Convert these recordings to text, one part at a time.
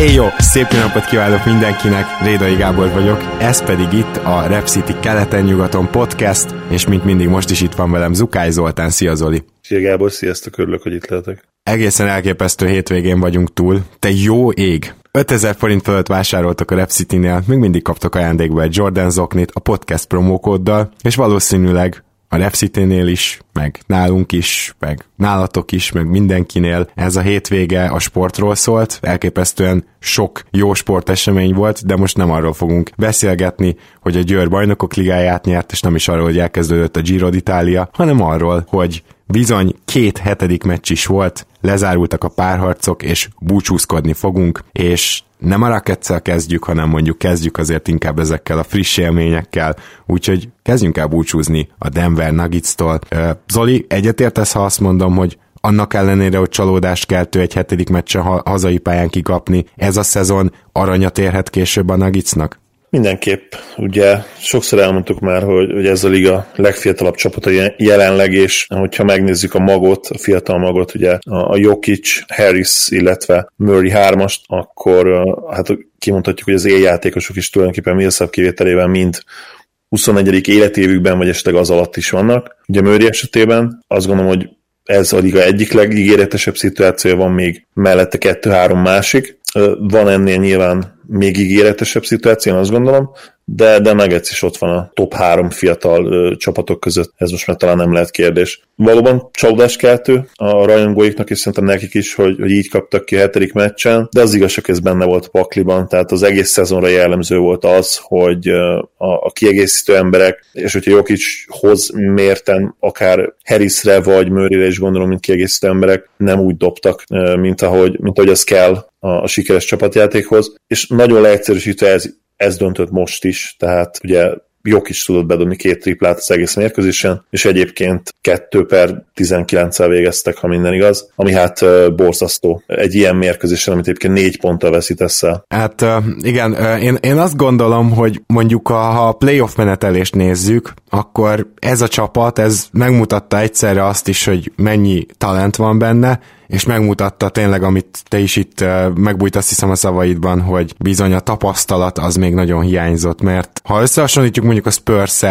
Éj jó, szép napot kívánok mindenkinek, Rédai Gábor vagyok, ez pedig itt a Rep City keleten-nyugaton podcast, és mint mindig most is itt van velem Zukály Zoltán, szia Zoli! Szia Gábor, sziasztok, örülök, hogy itt lehetek. Egészen elképesztő hétvégén vagyunk túl, te jó ég! 5000 forint fölött vásároltak a Rep City-nél, még mindig kaptok ajándékba egy Jordan zoknit a podcast promókóddal, és valószínűleg a Repcity-nél is, meg nálunk is, meg nálatok is, meg mindenkinél. Ez a hétvége a sportról szólt, elképesztően sok jó sportesemény volt, de most nem arról fogunk beszélgetni, hogy a Győr bajnokok ligáját nyert, és nem is arról, hogy elkezdődött a Giro d'Italia, hanem arról, hogy Bizony két hetedik meccs is volt, lezárultak a párharcok, és búcsúzkodni fogunk, és nem a rackets kezdjük, hanem mondjuk kezdjük azért inkább ezekkel a friss élményekkel, úgyhogy kezdjünk el búcsúzni a Denver Nuggets-tól. Zoli, egyetértesz, ha azt mondom, hogy annak ellenére, hogy csalódást keltő egy hetedik meccsen hazai pályán kikapni, ez a szezon aranyat érhet később a Nuggetsnak? Mindenképp. Ugye sokszor elmondtuk már, hogy, hogy ez a liga legfiatalabb csapata jelenleg, és hogyha megnézzük a magot, a fiatal magot, ugye a, Jokic, Harris, illetve Murray 3-ast, akkor hát kimondhatjuk, hogy az éljátékosok is tulajdonképpen Millsap kivételével mind 21. életévükben, vagy esetleg az alatt is vannak. Ugye Murray esetében azt gondolom, hogy ez a liga egyik legígéretesebb szituációja, van még mellette kettő-három másik. Van ennél nyilván még ígéretesebb szituáció, azt gondolom, de, de Nuggets is ott van a top három fiatal ö, csapatok között, ez most már talán nem lehet kérdés. Valóban csalódáskeltő a rajongóiknak, és szerintem nekik is, hogy, hogy így kaptak ki a hetedik meccsen, de az igazság, ez benne volt a pakliban, tehát az egész szezonra jellemző volt az, hogy a, a kiegészítő emberek, és hogyha Jokichoz mérten akár Harrisre vagy Murrayre is gondolom, mint kiegészítő emberek, nem úgy dobtak, mint ahogy, mint ahogy az kell a, a sikeres csapatjátékhoz, és nagyon leegyszerűsítve ez ez döntött most is, tehát ugye Jok is tudott bedobni két triplát az egész mérkőzésen, és egyébként 2 per 19-el végeztek, ha minden igaz, ami hát borzasztó. Egy ilyen mérkőzésen, amit egyébként négy ponttal veszítesz el. Hát igen, én, én azt gondolom, hogy mondjuk a, ha a playoff menetelést nézzük, akkor ez a csapat, ez megmutatta egyszerre azt is, hogy mennyi talent van benne, és megmutatta tényleg, amit te is itt megbújt azt hiszem a szavaidban, hogy bizony a tapasztalat az még nagyon hiányzott, mert ha összehasonlítjuk mondjuk a spurs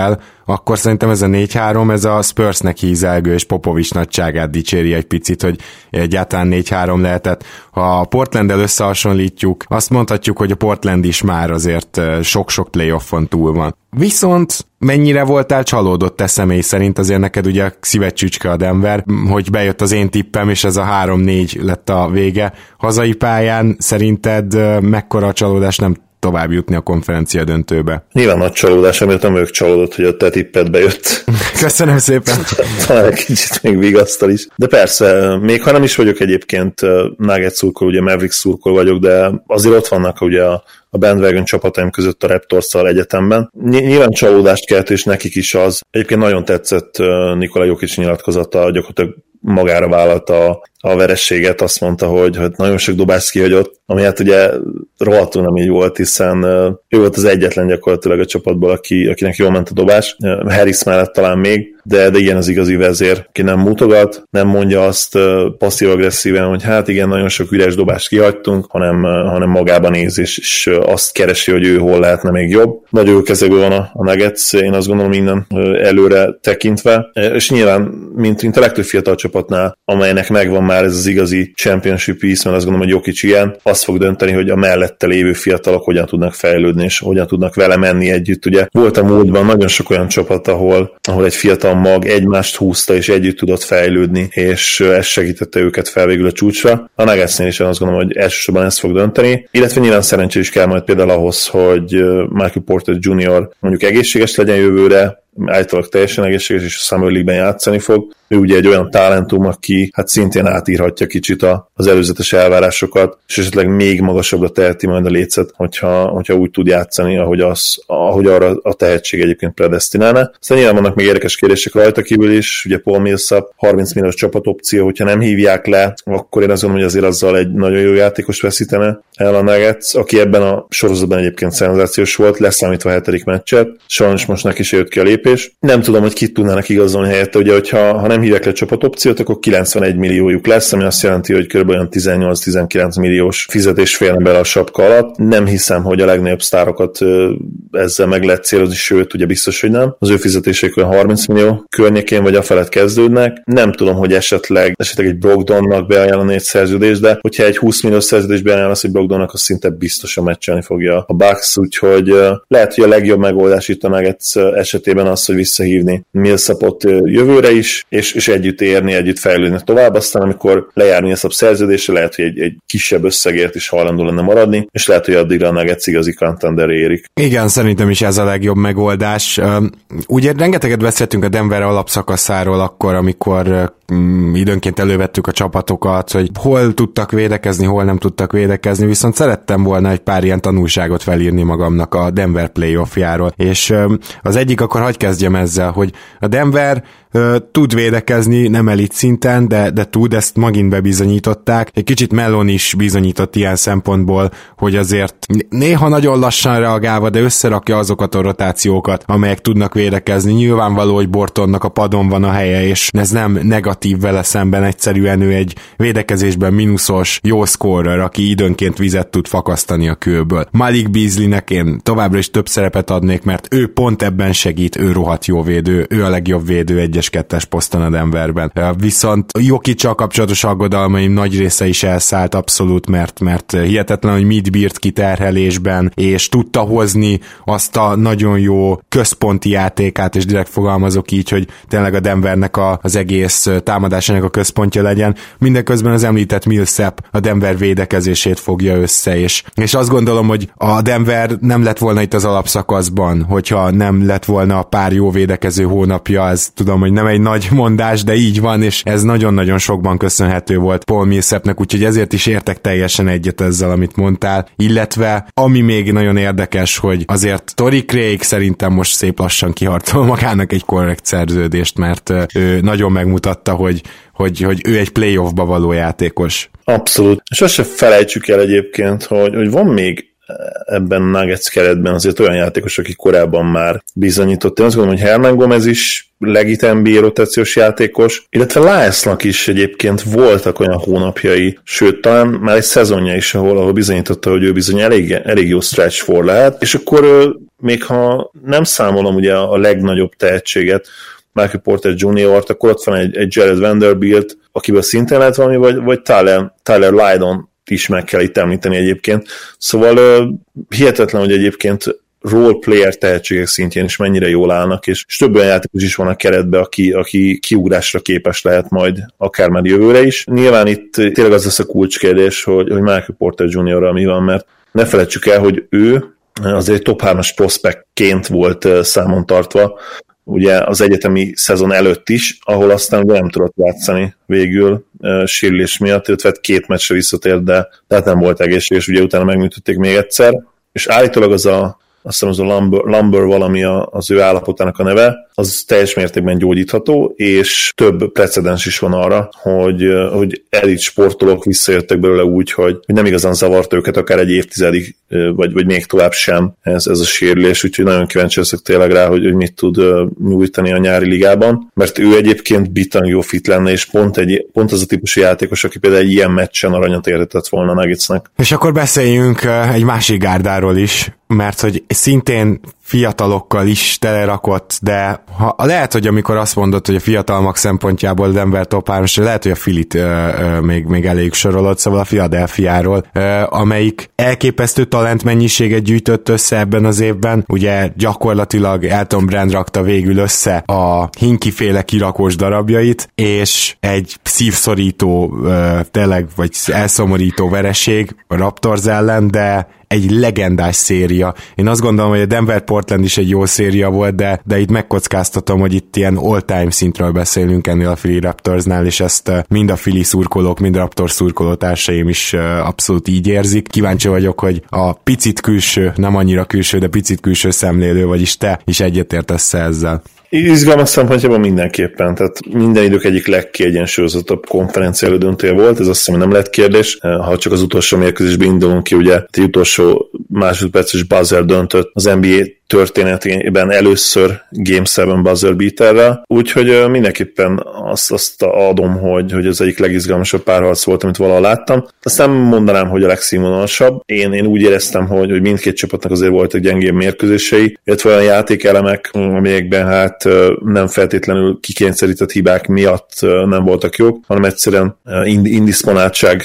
akkor szerintem ez a 4-3, ez a Spursnek hízelgő és Popovics nagyságát dicséri egy picit, hogy egyáltalán 4-3 lehetett. Ha a Portland-el összehasonlítjuk, azt mondhatjuk, hogy a Portland is már azért sok-sok playoffon túl van. Viszont mennyire voltál csalódott te személy szerint, azért neked ugye szívecsücske a Denver, hogy bejött az én tippem, és ez a 3-4 lett a vége. Hazai pályán szerinted mekkora a csalódás nem tovább jutni a konferencia döntőbe. Nyilván nagy csalódás, amiért nem ők csalódott, hogy a te tippet bejött. Köszönöm szépen. Talán egy kicsit még vigasztal is. De persze, még ha nem is vagyok egyébként Nugget szurkol, ugye Maverick szurkol vagyok, de azért ott vannak ugye a, a bandwagon csapataim között a raptors egyetemben. Nyilván csalódást kelt, és nekik is az. Egyébként nagyon tetszett Nikola Jokic nyilatkozata, gyakorlatilag magára vállalta a, a verességet, azt mondta, hogy, hogy nagyon sok dobást kihagyott, ami hát ugye rohadtul nem így volt, hiszen ő volt az egyetlen gyakorlatilag a csapatból, aki, akinek jól ment a dobás, Harris mellett talán még, de, de igen, az igazi vezér, ki nem mutogat, nem mondja azt passzív-agresszíven, hogy hát igen, nagyon sok üres dobást kihagytunk, hanem, hanem magában néz, és, és azt keresi, hogy ő hol lehetne még jobb. Nagyon jó kezekből van a, a Nuggets, én azt gondolom minden előre tekintve, és nyilván, mint, mint a legtöbb fiatal csapatnál, amelynek megvan már ez az igazi championship piece, mert azt gondolom, hogy Jokic ilyen, azt fog dönteni, hogy a mellette lévő fiatalok hogyan tudnak fejlődni, és hogyan tudnak vele menni együtt. Ugye volt a múltban nagyon sok olyan csapat, ahol, ahol egy fiatal mag egymást húzta, és együtt tudott fejlődni, és ez segítette őket fel végül a csúcsra. A Nuggetsnél is azt gondolom, hogy elsősorban ezt fog dönteni, illetve nyilván szerencsé is kell majd például ahhoz, hogy Michael Porter Jr. mondjuk egészséges legyen jövőre, állítólag teljesen egészséges, és a Summer League-ben játszani fog. Ő ugye egy olyan talentum, aki hát szintén átírhatja kicsit a, az előzetes elvárásokat, és esetleg még magasabbra teheti majd a lécet, hogyha, hogyha úgy tud játszani, ahogy, az, ahogy arra a tehetség egyébként predestinálna. Aztán nyilván vannak még érdekes kérdések rajta kívül is, ugye Paul Millsap 30 milliós csapatopció, hogyha nem hívják le, akkor én azt gondolom, hogy azért azzal egy nagyon jó játékos veszítene el a Nuggets, aki ebben a sorozatban egyébként szenzációs volt, leszámítva a hetedik meccset. Sajnos most neki is jött ki a lépés. Nem tudom, hogy kit tudnának igazolni helyette, ugye, hogyha ha nem hívják le csapatopciót, akkor 91 milliójuk lesz, ami azt jelenti, hogy kb. 18-19 milliós fizetés félne bele a sapka alatt. Nem hiszem, hogy a legnagyobb sztárokat ezzel meg lehet célozni, sőt, ugye biztos, hogy nem. Az ő fizetések olyan 30 millió környékén vagy a felett kezdődnek. Nem tudom, hogy esetleg, esetleg egy Brogdonnak beajánlani egy szerződést, de hogyha egy 20 millió szerződés beajánlasz egy Brogdonnak, az szinte biztosan meccselni fogja a Bucks, úgyhogy lehet, hogy a legjobb megoldás itt a Nuggets esetében az, hogy visszahívni Millsapot jövőre is, és, és együtt érni, együtt fejlődni tovább, aztán amikor lejár Millsap szerződése, lehet, hogy egy, egy kisebb összegért is hajlandó lenne maradni, és lehet, hogy addigra a Nuggets igazi contender érik. Igen, szerintem is ez a legjobb megoldás. Ugye rengeteget beszéltünk a Denver alapszakaszáról akkor, amikor időnként elővettük a csapatokat, hogy hol tudtak védekezni, hol nem tudtak védekezni, viszont szerettem volna egy pár ilyen tanulságot felírni magamnak a Denver playoffjáról, és az egyik akkor hagyj kezdjem ezzel, hogy a Denver tud védekezni, nem elit szinten, de, de tud, ezt magint bebizonyították. Egy kicsit Melon is bizonyított ilyen szempontból, hogy azért néha nagyon lassan reagálva, de összerakja azokat a rotációkat, amelyek tudnak védekezni. Nyilvánvaló, hogy Bortonnak a padon van a helye, és ez nem negatív vele szemben, egyszerűen ő egy védekezésben mínuszos, jó scorer, aki időnként vizet tud fakasztani a kőből. Malik Beasleynek én továbbra is több szerepet adnék, mert ő pont ebben segít, ő rohadt jó védő, ő a legjobb védő egy 1-2-es poszton a Denverben. Viszont Jokicsal kapcsolatos aggodalmaim nagy része is elszállt abszolút, mert, mert hihetetlen, hogy mit bírt kiterhelésben, és tudta hozni azt a nagyon jó központi játékát, és direkt fogalmazok így, hogy tényleg a Denvernek a, az egész támadásának a központja legyen. Mindeközben az említett Millsap a Denver védekezését fogja össze, és, és azt gondolom, hogy a Denver nem lett volna itt az alapszakaszban, hogyha nem lett volna a pár jó védekező hónapja, ez tudom, hogy hogy nem egy nagy mondás, de így van, és ez nagyon-nagyon sokban köszönhető volt Paul Millsapnek, úgyhogy ezért is értek teljesen egyet ezzel, amit mondtál, illetve ami még nagyon érdekes, hogy azért Tori Craig szerintem most szép lassan kiharcol magának egy korrekt szerződést, mert ő nagyon megmutatta, hogy, hogy, hogy ő egy playoffba való játékos. Abszolút. És azt se felejtsük el egyébként, hogy, hogy van még ebben Nuggets keretben azért olyan játékos, akik korábban már bizonyított. Én azt gondolom, hogy Hernán Gomez is legit NBA rotációs játékos, illetve Lásznak is egyébként voltak olyan hónapjai, sőt, talán már egy szezonja is, ahol, ahol bizonyította, hogy ő bizony elég, elég jó stretch for lehet, és akkor még ha nem számolom ugye a legnagyobb tehetséget, Michael Porter Jr.-t, akkor ott van egy, egy Jared Vanderbilt, akiből szintén lehet valami, vagy, vagy Tyler, Tyler Lydon is meg kell itt említeni egyébként. Szóval hihetetlen, hogy egyébként role player tehetségek szintjén is mennyire jól állnak, és, és több olyan játékos is van a keretbe, aki, aki kiugrásra képes lehet majd akár már jövőre is. Nyilván itt tényleg az lesz a kulcskérdés, hogy, hogy Michael Porter Jr. mi van, mert ne felejtsük el, hogy ő azért top 3-as prospektként volt számon tartva, ugye az egyetemi szezon előtt is, ahol aztán nem tudott játszani végül uh, sérülés miatt, illetve hát két meccsre visszatért, de tehát nem volt egészséges, ugye utána megműtötték még egyszer, és állítólag az a azt hiszem az a Lumber, Lumber valami a, az ő állapotának a neve, az teljes mértékben gyógyítható, és több precedens is van arra, hogy, hogy elit sportolók visszajöttek belőle úgy, hogy nem igazán zavart őket akár egy évtizedig, vagy, vagy még tovább sem ez, ez a sérülés, úgyhogy nagyon kíváncsi leszek tényleg rá, hogy, hogy mit tud nyújtani a nyári ligában, mert ő egyébként bitan jó fit lenne, és pont, egy, pont az a típusú játékos, aki például egy ilyen meccsen aranyat érhetett volna Nuggetsnek. És akkor beszéljünk egy másik gárdáról is, mert hogy szintén fiatalokkal is telerakott, de ha, lehet, hogy amikor azt mondod, hogy a fiatalmak szempontjából Denver top 3 lehet, hogy a Filit még, még elég sorolod, szóval a Philadelphia-ról, ö, amelyik elképesztő talentmennyiséget gyűjtött össze ebben az évben, ugye gyakorlatilag Elton Brand rakta végül össze a hinkiféle kirakós darabjait, és egy szívszorító, ö, tényleg, vagy elszomorító vereség a Raptors ellen, de egy legendás széria. Én azt gondolom, hogy a Denver Portland is egy jó széria volt, de, de itt megkockáztatom, hogy itt ilyen all-time szintről beszélünk ennél a Philly Raptorsnál, és ezt mind a Philly szurkolók, mind a Raptors szurkoló társaim is abszolút így érzik. Kíváncsi vagyok, hogy a picit külső, nem annyira külső, de picit külső szemlélő, vagyis te is egyetértesz ezzel. Izgalmas szempontjában mindenképpen, tehát minden idők egyik legkiegyensúlyozottabb konferencia elődöntője volt, ez azt hiszem nem lett kérdés, ha csak az utolsó mérkőzésben indulunk ki, ugye egy utolsó másodperces buzzer döntött az NBA történetében először Game 7 buzzer beaterrel, úgyhogy mindenképpen azt, azt adom, hogy, hogy az egyik legizgalmasabb párharc volt, amit valaha láttam. Azt nem mondanám, hogy a legszínvonalasabb. Én, én úgy éreztem, hogy, hogy mindkét csapatnak azért voltak gyengébb mérkőzései, illetve olyan játékelemek, amelyekben hát nem feltétlenül kikényszerített hibák miatt nem voltak jók, hanem egyszerűen indisponáltság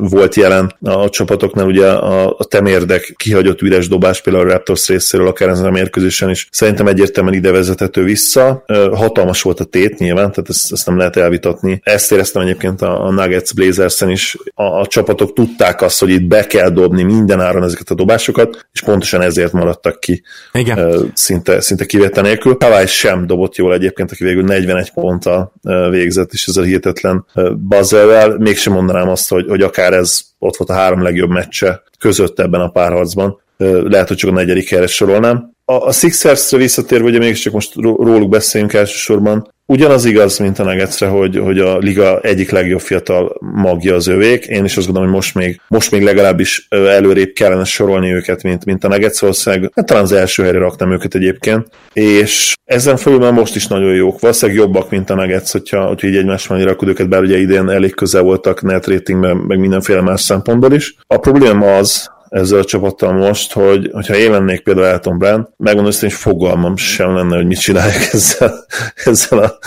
volt jelen a csapatoknál, ugye a, a temérdek kihagyott üres dobás például a Raptors részéről akár ezen a mérkőzésen is szerintem egyértelműen ide vezethető vissza. Hatalmas volt a tét nyilván, tehát ezt, ezt nem lehet elvitatni. Ezt éreztem egyébként a, a Nuggets Blazers-en is. A, a csapatok tudták azt, hogy itt be kell dobni minden áron ezeket a dobásokat, és pontosan ezért maradtak ki Igen. szinte, szinte kivétel nélkül. Kawai sem dobott jól egyébként, aki végül 41 ponttal végzett, és ezzel hihetetlen buzzerrel. Mégsem mondanám azt, hogy, hogy akár ez ott volt a három legjobb meccse között ebben a párharcban. Lehet, hogy csak a negyedik helyre sorolnám. A, a Sixers-re visszatérve, ugye mégiscsak most róluk beszéljünk elsősorban, ugyanaz igaz, mint a Nuggetsre, hogy, hogy a liga egyik legjobb fiatal magja az övék. Én is azt gondolom, hogy most még, most még legalábbis előrébb kellene sorolni őket, mint, mint a Nuggets ország. Hát talán az első helyre raktam őket egyébként. És ezen felül már most is nagyon jók. Valószínűleg jobbak, mint a Nuggets, hogyha, hogyha így egymás mellé rakod őket, bár ugye idén elég közel voltak net ratingben, meg mindenféle más szempontból is. A probléma az, ezzel a csapattal most, hogy hogyha én lennék például Elton Brand, megmondom hogy fogalmam sem lenne, hogy mit csinálják ezzel, ezzel a,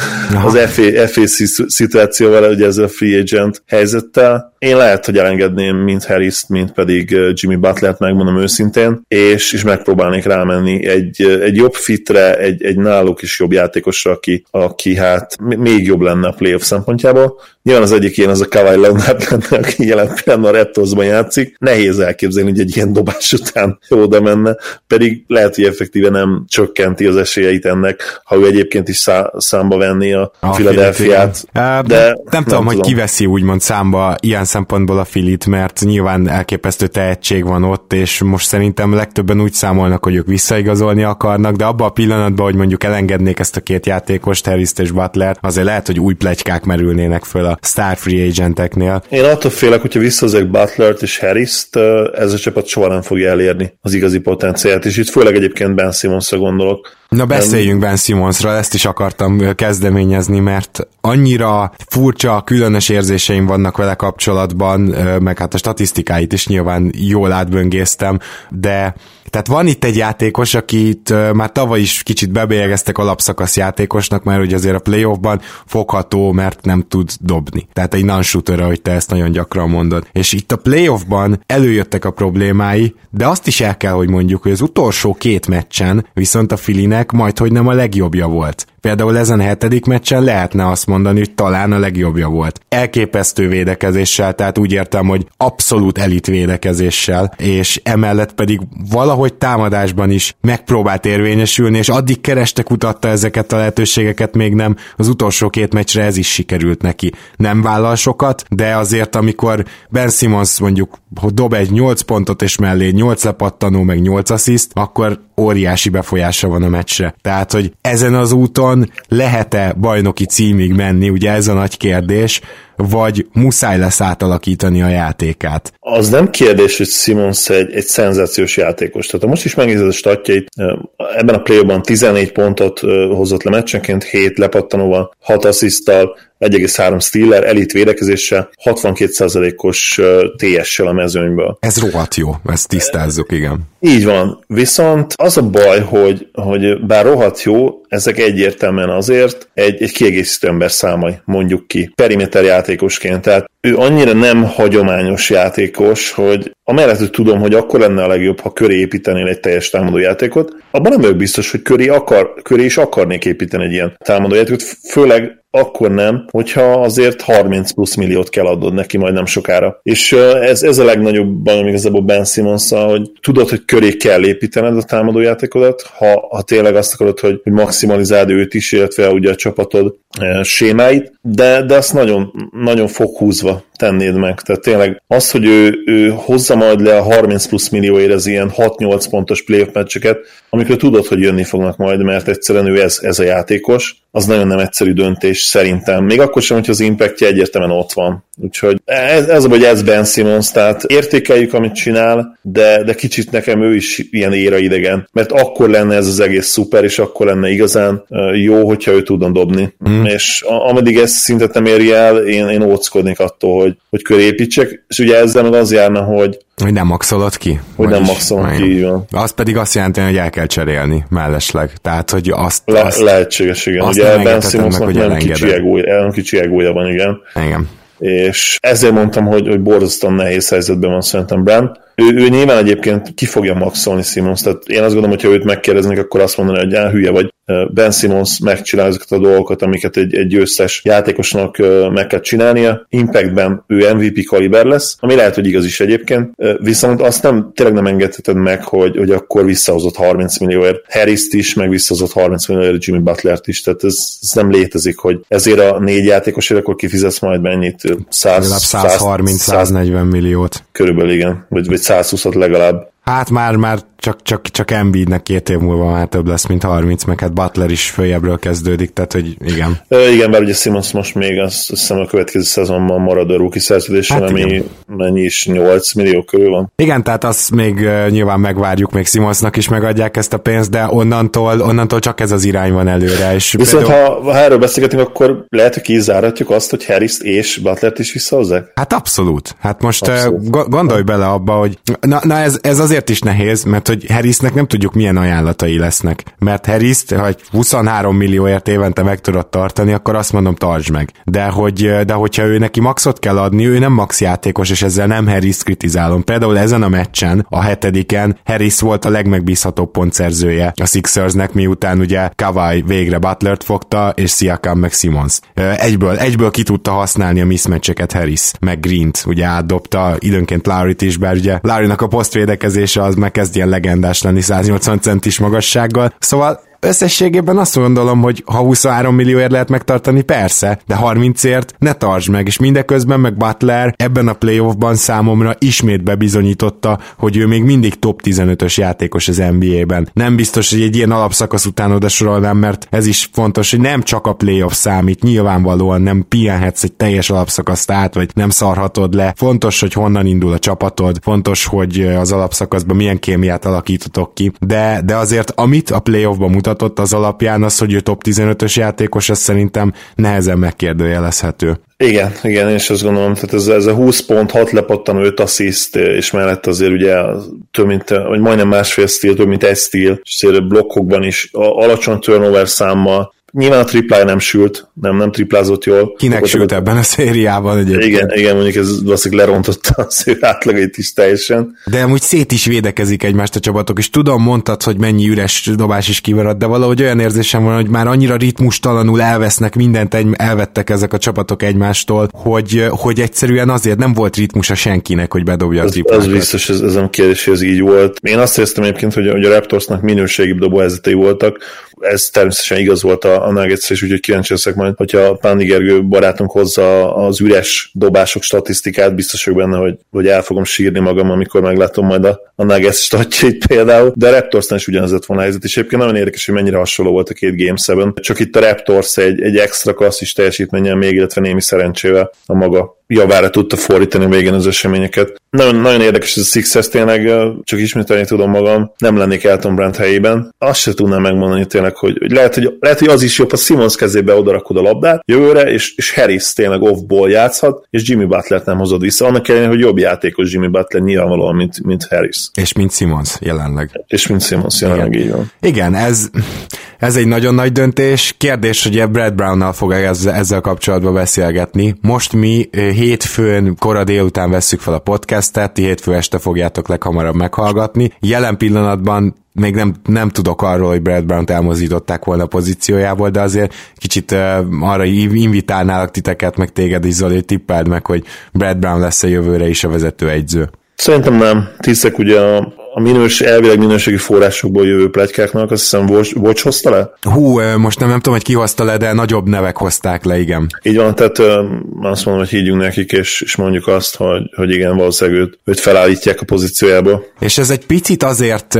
az FA, FA szituációval, ugye ezzel a free agent helyzettel. Én lehet, hogy elengedném mind harris mind pedig Jimmy Butler-t, megmondom őszintén, és, és megpróbálnék rámenni egy, egy jobb fitre, egy, egy náluk is jobb játékosra, aki, aki hát még jobb lenne a playoff szempontjából. Nyilván az egyik ilyen az a Kawhi Leonard lenne, aki jelen pillanatban a Raptorsban játszik. Nehéz elképzelni, hogy egy ilyen dobás után oda menne, pedig lehet, hogy effektíve nem csökkenti az esélyeit ennek, ha ő egyébként is szá- számba venni a, a Philadelphia-t. De, de nem, nem tudom, hogy kiveszi úgymond számba ilyen szempontból a Filit, mert nyilván elképesztő tehetség van ott, és most szerintem legtöbben úgy számolnak, hogy ők visszaigazolni akarnak, de abban a pillanatban, hogy mondjuk elengednék ezt a két játékost, harris és Butler, azért lehet, hogy új plegykák merülnének föl a Star Free agenteknél. Én attól félek, hogyha visszahozek Butlert és Harris-t, ez a csapat soha nem fogja elérni az igazi potenciált, és itt főleg egyébként Ben Simmonsra gondolok. Na beszéljünk Ben Simmonsra, ezt is akartam kezdeményezni, mert annyira furcsa, különös érzéseim vannak vele kapcsolatban, meg hát a statisztikáit is nyilván jól átböngésztem, de tehát van itt egy játékos, akit már tavaly is kicsit bebélyegeztek alapszakasz játékosnak, mert ugye azért a playoffban fogható, mert nem tud dobni. Tehát egy non-shooter, ahogy te ezt nagyon gyakran mondod. És itt a playoffban előjöttek a problémái, de azt is el kell, hogy mondjuk, hogy az utolsó két meccsen viszont a Filinek majd, hogy nem a legjobbja volt. Például ezen hetedik meccsen lehetne azt mondani, hogy talán a legjobbja volt. Elképesztő védekezéssel, tehát úgy értem, hogy abszolút elit védekezéssel, és emellett pedig valahogy támadásban is megpróbált érvényesülni, és addig kerestek utatta ezeket a lehetőségeket, még nem. Az utolsó két meccsre ez is sikerült neki. Nem vállal sokat, de azért amikor Ben Simmons mondjuk dob egy 8 pontot és mellé 8 lepattanó, meg 8 assziszt, akkor óriási befolyása van a meccsre. Tehát, hogy ezen az úton lehet-e bajnoki címig menni, ugye ez a nagy kérdés, vagy muszáj lesz átalakítani a játékát? Az nem kérdés, hogy Simons egy, egy szenzációs játékos. Tehát ha most is megnézed a statjait, ebben a play 14 pontot hozott le meccsenként, 7 lepattanóval, 6 asszisztal, 1,3 Steeler, elit védekezéssel, 62%-os TS-sel a mezőnyből. Ez rohadt jó, ezt tisztázzuk, igen. Így van, viszont az a baj, hogy, hogy bár rohadt jó, ezek egyértelműen azért egy, egy kiegészítő ember számai, mondjuk ki, periméter játékosként. Tehát ő annyira nem hagyományos játékos, hogy amellett, hogy tudom, hogy akkor lenne a legjobb, ha köré építenél egy teljes támadó játékot, abban nem vagyok biztos, hogy köré, akar, köré is akarnék építeni egy ilyen támadó játékot, főleg akkor nem, hogyha azért 30 plusz milliót kell adod neki majd nem sokára. És ez, ez a legnagyobb bajom igazából Ben simmons hogy tudod, hogy köré kell építened a támadójátékodat, ha, ha tényleg azt akarod, hogy, maximalizáld őt is, illetve ugye a csapatod sémáit, de, de azt nagyon, nagyon foghúzva tennéd meg. Tehát tényleg az, hogy ő, ő hozza majd le a 30 plusz millióért az ilyen 6-8 pontos playoff meccseket, amikor tudod, hogy jönni fognak majd, mert egyszerűen ő ez, ez a játékos, az nagyon nem egyszerű döntés szerintem. Még akkor sem, hogy az impactja egyértelműen ott van. Úgyhogy ez, ez a vagy ez Ben Simmons, tehát értékeljük, amit csinál, de, de kicsit nekem ő is ilyen éra idegen, mert akkor lenne ez az egész szuper, és akkor lenne igazán jó, hogyha ő tudna dobni. Mm. És ameddig ezt szintet nem éri el, én, én óckodnék attól, hogy, hogy körépítsek, és ugye ezzel meg az járna, hogy hogy nem maxolod ki? Hogy nem maxolod ki, így van. Az pedig azt jelenti, hogy el kell cserélni mellesleg. Tehát, hogy azt... Le, azt lehetséges, igen. Azt Ugye Ben hogy nem kicsi, egója, nem kicsi egója van, igen. Igen. És ezért mondtam, hogy, hogy borzasztóan nehéz helyzetben van szerintem Brand ő, ő nyilván egyébként ki fogja maxolni Simons, tehát én azt gondolom, hogy ha őt megkérdeznek, akkor azt mondani, hogy já, hülye vagy. Ben Simons megcsinál ezeket a dolgokat, amiket egy, egy győztes játékosnak meg kell csinálnia. Impactben ő MVP kaliber lesz, ami lehet, hogy igaz is egyébként, viszont azt nem, tényleg nem engedheted meg, hogy, hogy akkor visszahozott 30 millióért Harris-t is, meg visszahozott 30 millióért Jimmy Butlert is, tehát ez, ez nem létezik, hogy ezért a négy játékosért akkor kifizetsz majd mennyit? 130-140 milliót. Körülbelül igen, vagy, vagy 120-at legalább. Hát már, már csak, csak, csak Embiidnek két év múlva már több lesz, mint 30, meg hát Butler is följebbről kezdődik, tehát hogy igen. E, igen, mert ugye Simons most még azt hiszem a következő szezonban marad a rookie szerződésen, hát ami igen. mennyi is 8 millió körül van. Igen, tehát azt még uh, nyilván megvárjuk, még Simonsnak is megadják ezt a pénzt, de onnantól, onnantól csak ez az irány van előre. És Viszont például... ha, ha erről beszélgetünk, akkor lehet, hogy kizáratjuk azt, hogy Harris és Butlert is visszahozzák? Hát abszolút. Hát most abszolút. Uh, gondolj bele abba, hogy na, na ez, ez azért is nehéz, mert hogy Harrisnek nem tudjuk milyen ajánlatai lesznek. Mert Harris, ha 23 millióért évente meg tudod tartani, akkor azt mondom, tartsd meg. De, hogy, de hogyha ő neki maxot kell adni, ő nem max játékos, és ezzel nem Harris kritizálom. Például ezen a meccsen, a hetediken Harris volt a legmegbízhatóbb pontszerzője a Sixersnek, miután ugye Kawai végre Butlert fogta, és Siakam meg Simons. Egyből, egyből ki tudta használni a mismatcheket Harris, meg Green-t, ugye átdobta időnként Lowry-t is, bár ugye Lowry-nak a posztvédekezése az megkezd ilyen legendás lenni 180 centis magassággal. Szóval Összességében azt gondolom, hogy ha 23 millióért lehet megtartani, persze, de 30ért ne tartsd meg, és mindeközben meg Butler ebben a playoffban számomra ismét bebizonyította, hogy ő még mindig top 15-ös játékos az NBA-ben. Nem biztos, hogy egy ilyen alapszakasz után oda sorolnám, mert ez is fontos, hogy nem csak a playoff számít, nyilvánvalóan nem pihenhetsz egy teljes alapszakaszt át, vagy nem szarhatod le. Fontos, hogy honnan indul a csapatod, fontos, hogy az alapszakaszban milyen kémiát alakítotok ki, de, de azért amit a playoffban mutat, mutatott az alapján, az, hogy ő top 15-ös játékos, ez szerintem nehezen megkérdőjelezhető. Igen, igen, én is azt gondolom, tehát ez, ez a 20 pont, 6 lepattanó, 5 assziszt, és mellett azért ugye több mint, vagy majdnem másfél stíl, több mint egy stíl, és azért blokkokban is alacsony turnover számmal, Nyilván a triplája nem sült, nem, nem triplázott jól. Kinek Akkor sült ebben a szériában egyébként? Igen, igen, mondjuk ez valószínűleg lerontotta az ő átlagait is teljesen. De amúgy szét is védekezik egymást a csapatok, és tudom, mondtad, hogy mennyi üres dobás is kivarad, de valahogy olyan érzésem van, hogy már annyira ritmustalanul elvesznek mindent, egy, elvettek ezek a csapatok egymástól, hogy, hogy egyszerűen azért nem volt ritmusa senkinek, hogy bedobja a triplákat. Az biztos, ez, ez nem kérdés, ez így volt. Én azt éreztem egyébként, hogy, hogy a Raptorsnak minőségibb dobóhelyzetei voltak, ez természetesen igaz volt a, a nuggets és úgyhogy kíváncsi leszek majd, hogyha Pándi Gergő barátunk hozza az üres dobások statisztikát, biztos vagyok benne, hogy, hogy el fogom sírni magam, amikor meglátom majd a, a Nuggets statjait például, de a Raptorsnál is ugyanez lett volna helyzet, és egyébként nagyon érdekes, hogy mennyire hasonló volt a két Game 7, csak itt a Raptors egy, egy extra klasszis teljesítménnyel még, illetve némi szerencsével a maga javára tudta fordítani végén az eseményeket. Nagyon, nagyon érdekes ez a Sixers tényleg, csak ismételni tudom magam, nem lennék Elton Brand helyében. Azt se tudnám megmondani tényleg, hogy, hogy, lehet, hogy lehet, hogy az is jobb, ha Simons kezébe odarakod a labdát jövőre, és, és Harris tényleg off-ból játszhat, és Jimmy Butler nem hozod vissza. Annak ellenére, hogy jobb játékos Jimmy Butler nyilvánvalóan, mint, mint Harris. És mint Simons jelenleg. És mint Simons jelenleg, Igen. így van. Igen, ez, ez egy nagyon nagy döntés. Kérdés, hogy Brad Brown-nal fog ezzel, ezzel kapcsolatban beszélgetni. Most mi hétfőn, kora délután vesszük fel a podcastet, ti hétfő este fogjátok leghamarabb meghallgatni. Jelen pillanatban még nem, nem tudok arról, hogy Brad Brown-t elmozították volna a pozíciójából, de azért kicsit uh, arra invitálnálak titeket, meg téged is, Zoli, tippeld meg, hogy Brad Brown lesz a jövőre is a vezető egyző. Szerintem nem. Tiszek ugye a a minős, elvileg minőségi forrásokból jövő pletykáknak, azt hiszem Watch hozta le? Hú, most nem, nem tudom, hogy ki hozta le, de nagyobb nevek hozták le, igen. Így van, tehát azt mondom, hogy higgyünk nekik, és, és mondjuk azt, hogy, hogy igen, valószínűleg őt, őt felállítják a pozíciójába. És ez egy picit azért,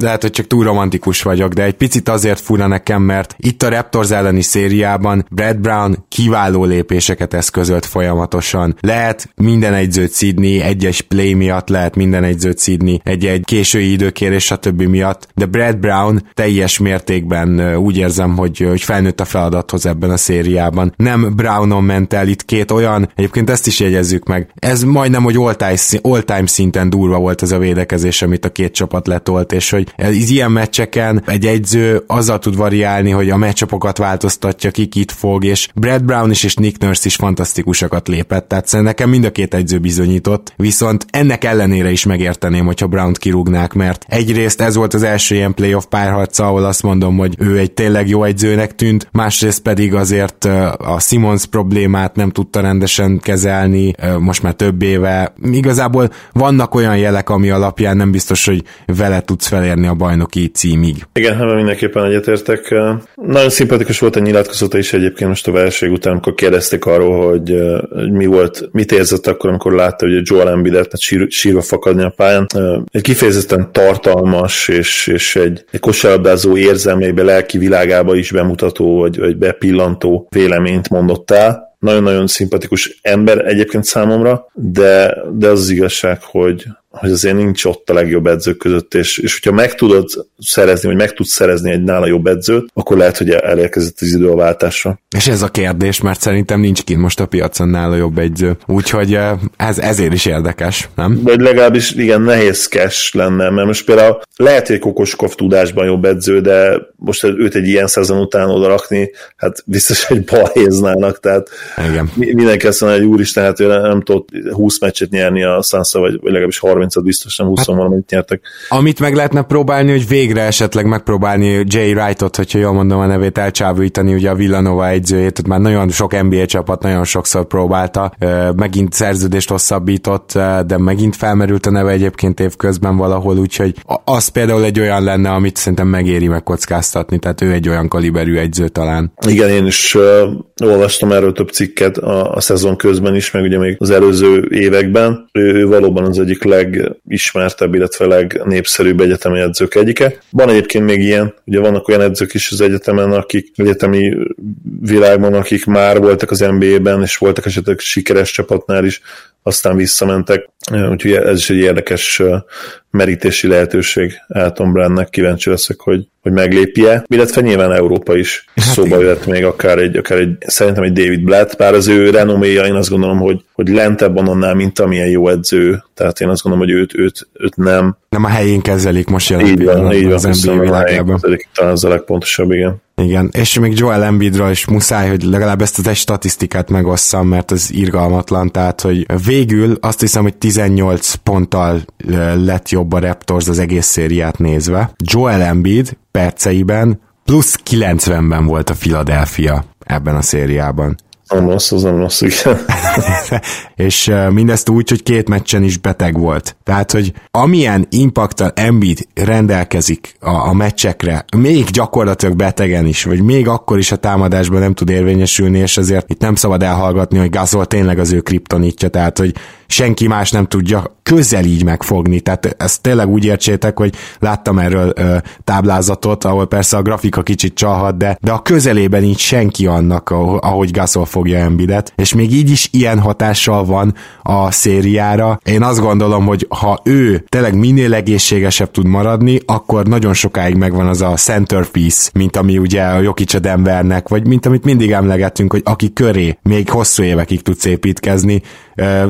lehet, hogy csak túl romantikus vagyok, de egy picit azért fura nekem, mert itt a Raptors elleni szériában Brad Brown kiváló lépéseket eszközölt folyamatosan. Lehet minden egyzőt szídni, egyes play miatt lehet minden egyzőt szídni, egy-egy egy késői időkérés, stb. miatt, de Brad Brown teljes mértékben úgy érzem, hogy, hogy felnőtt a feladathoz ebben a szériában. Nem Brownon ment el itt két olyan, egyébként ezt is jegyezzük meg. Ez majdnem, hogy all-time, szinten durva volt ez a védekezés, amit a két csapat letolt, és hogy ez ilyen meccseken egy egyző azzal tud variálni, hogy a meccsapokat változtatja, ki kit fog, és Brad Brown is és Nick Nurse is fantasztikusakat lépett, tehát nekem mind a két egyző bizonyított, viszont ennek ellenére is megérteném, hogyha Brown kirúgnák, mert egyrészt ez volt az első ilyen playoff párharca, ahol azt mondom, hogy ő egy tényleg jó egyzőnek tűnt, másrészt pedig azért a Simons problémát nem tudta rendesen kezelni, most már több éve. Igazából vannak olyan jelek, ami alapján nem biztos, hogy vele tudsz felérni a bajnoki címig. Igen, hát mindenképpen egyetértek. Nagyon szimpatikus volt a nyilatkozata is egyébként most a verség után, amikor kérdezték arról, hogy mi volt, mit érzett akkor, amikor látta, hogy a Joel Embiidet sír, sírva fakadni a pályán. Egy kifejezetten tartalmas és, és egy, egy kosárlabdázó érzelmébe, lelki világába is bemutató, vagy, vagy bepillantó véleményt mondott el. Nagyon-nagyon szimpatikus ember egyébként számomra, de, de az az igazság, hogy, hogy azért nincs ott a legjobb edzők között, és, és hogyha meg tudod szerezni, vagy meg tudsz szerezni egy nála jobb edzőt, akkor lehet, hogy elérkezett az idő a váltásra. És ez a kérdés, mert szerintem nincs kint most a piacon nála jobb edző. Úgyhogy eh, ez, ezért is érdekes, nem? Vagy legalábbis igen, nehézkes lenne, mert most például lehet, hogy Kokoskov tudásban jobb edző, de most őt egy ilyen szezon után oda rakni, hát biztos, hogy balhéznának, tehát igen. mindenki azt mondja, hogy úristen, hát nem tudott 20 meccset nyerni a Sansa, vagy, vagy legalábbis 30 biztos nem 20 hát, valamit nyertek. Amit meg lehetne próbálni, hogy végre esetleg megpróbálni Jay Wrightot, hogyha jól mondom a nevét, elcsábítani ugye a Villanova egyzőjét, már nagyon sok NBA csapat nagyon sokszor próbálta, megint szerződést hosszabbított, de megint felmerült a neve egyébként évközben valahol, úgyhogy az például egy olyan lenne, amit szerintem megéri megkockáztatni, tehát ő egy olyan kaliberű egyző talán. Igen, én is uh, olvastam erről több cikket a, a szezon közben is, meg ugye még az előző években. Ő, ő valóban az egyik legismertebb, illetve legnépszerűbb egyetemi edzők egyike. Van egyébként még ilyen, ugye vannak olyan edzők is az egyetemen, akik egyetemi világban, akik már voltak az NBA-ben, és voltak esetleg sikeres csapatnál is, aztán visszamentek, úgyhogy ez is egy érdekes merítési lehetőség. Elton Brandnek, kíváncsi leszek, hogy, hogy meglépje, illetve nyilván Európa is hát szóba jött még akár egy, akár egy, szerintem egy David Blatt, bár az ő renoméja, én azt gondolom, hogy, hogy lentebb van annál, mint amilyen jó edző, tehát én azt gondolom, hogy őt, őt, őt nem. Nem a helyén kezelik most jelen így van, így van, az NBA világában. Talán az a legpontosabb, igen. Igen, és még Joel Embiidről is muszáj, hogy legalább ezt az egy statisztikát megosszam, mert az irgalmatlan, tehát, hogy végül azt hiszem, hogy 18 ponttal lett jobb a Raptors az egész szériát nézve. Joel Embiid perceiben plusz 90-ben volt a Philadelphia ebben a szériában. Rossz, az rossz, igen. és mindezt úgy, hogy két meccsen is beteg volt. Tehát, hogy amilyen impaktal Embiid rendelkezik a, a meccsekre, még gyakorlatilag betegen is, vagy még akkor is a támadásban nem tud érvényesülni, és azért itt nem szabad elhallgatni, hogy Gasol tényleg az ő kriptonitja, tehát, hogy senki más nem tudja közel így megfogni. Tehát ezt tényleg úgy értsétek, hogy láttam erről ö, táblázatot, ahol persze a grafika kicsit csalhat, de, de a közelében így senki annak, ahogy Gasol fogja Embidet, és még így is ilyen hatással van a szériára. Én azt gondolom, hogy ha ő tényleg minél egészségesebb tud maradni, akkor nagyon sokáig megvan az a centerpiece, mint ami ugye a Jokic a Denvernek, vagy mint amit mindig emlegetünk, hogy aki köré még hosszú évekig tudsz építkezni.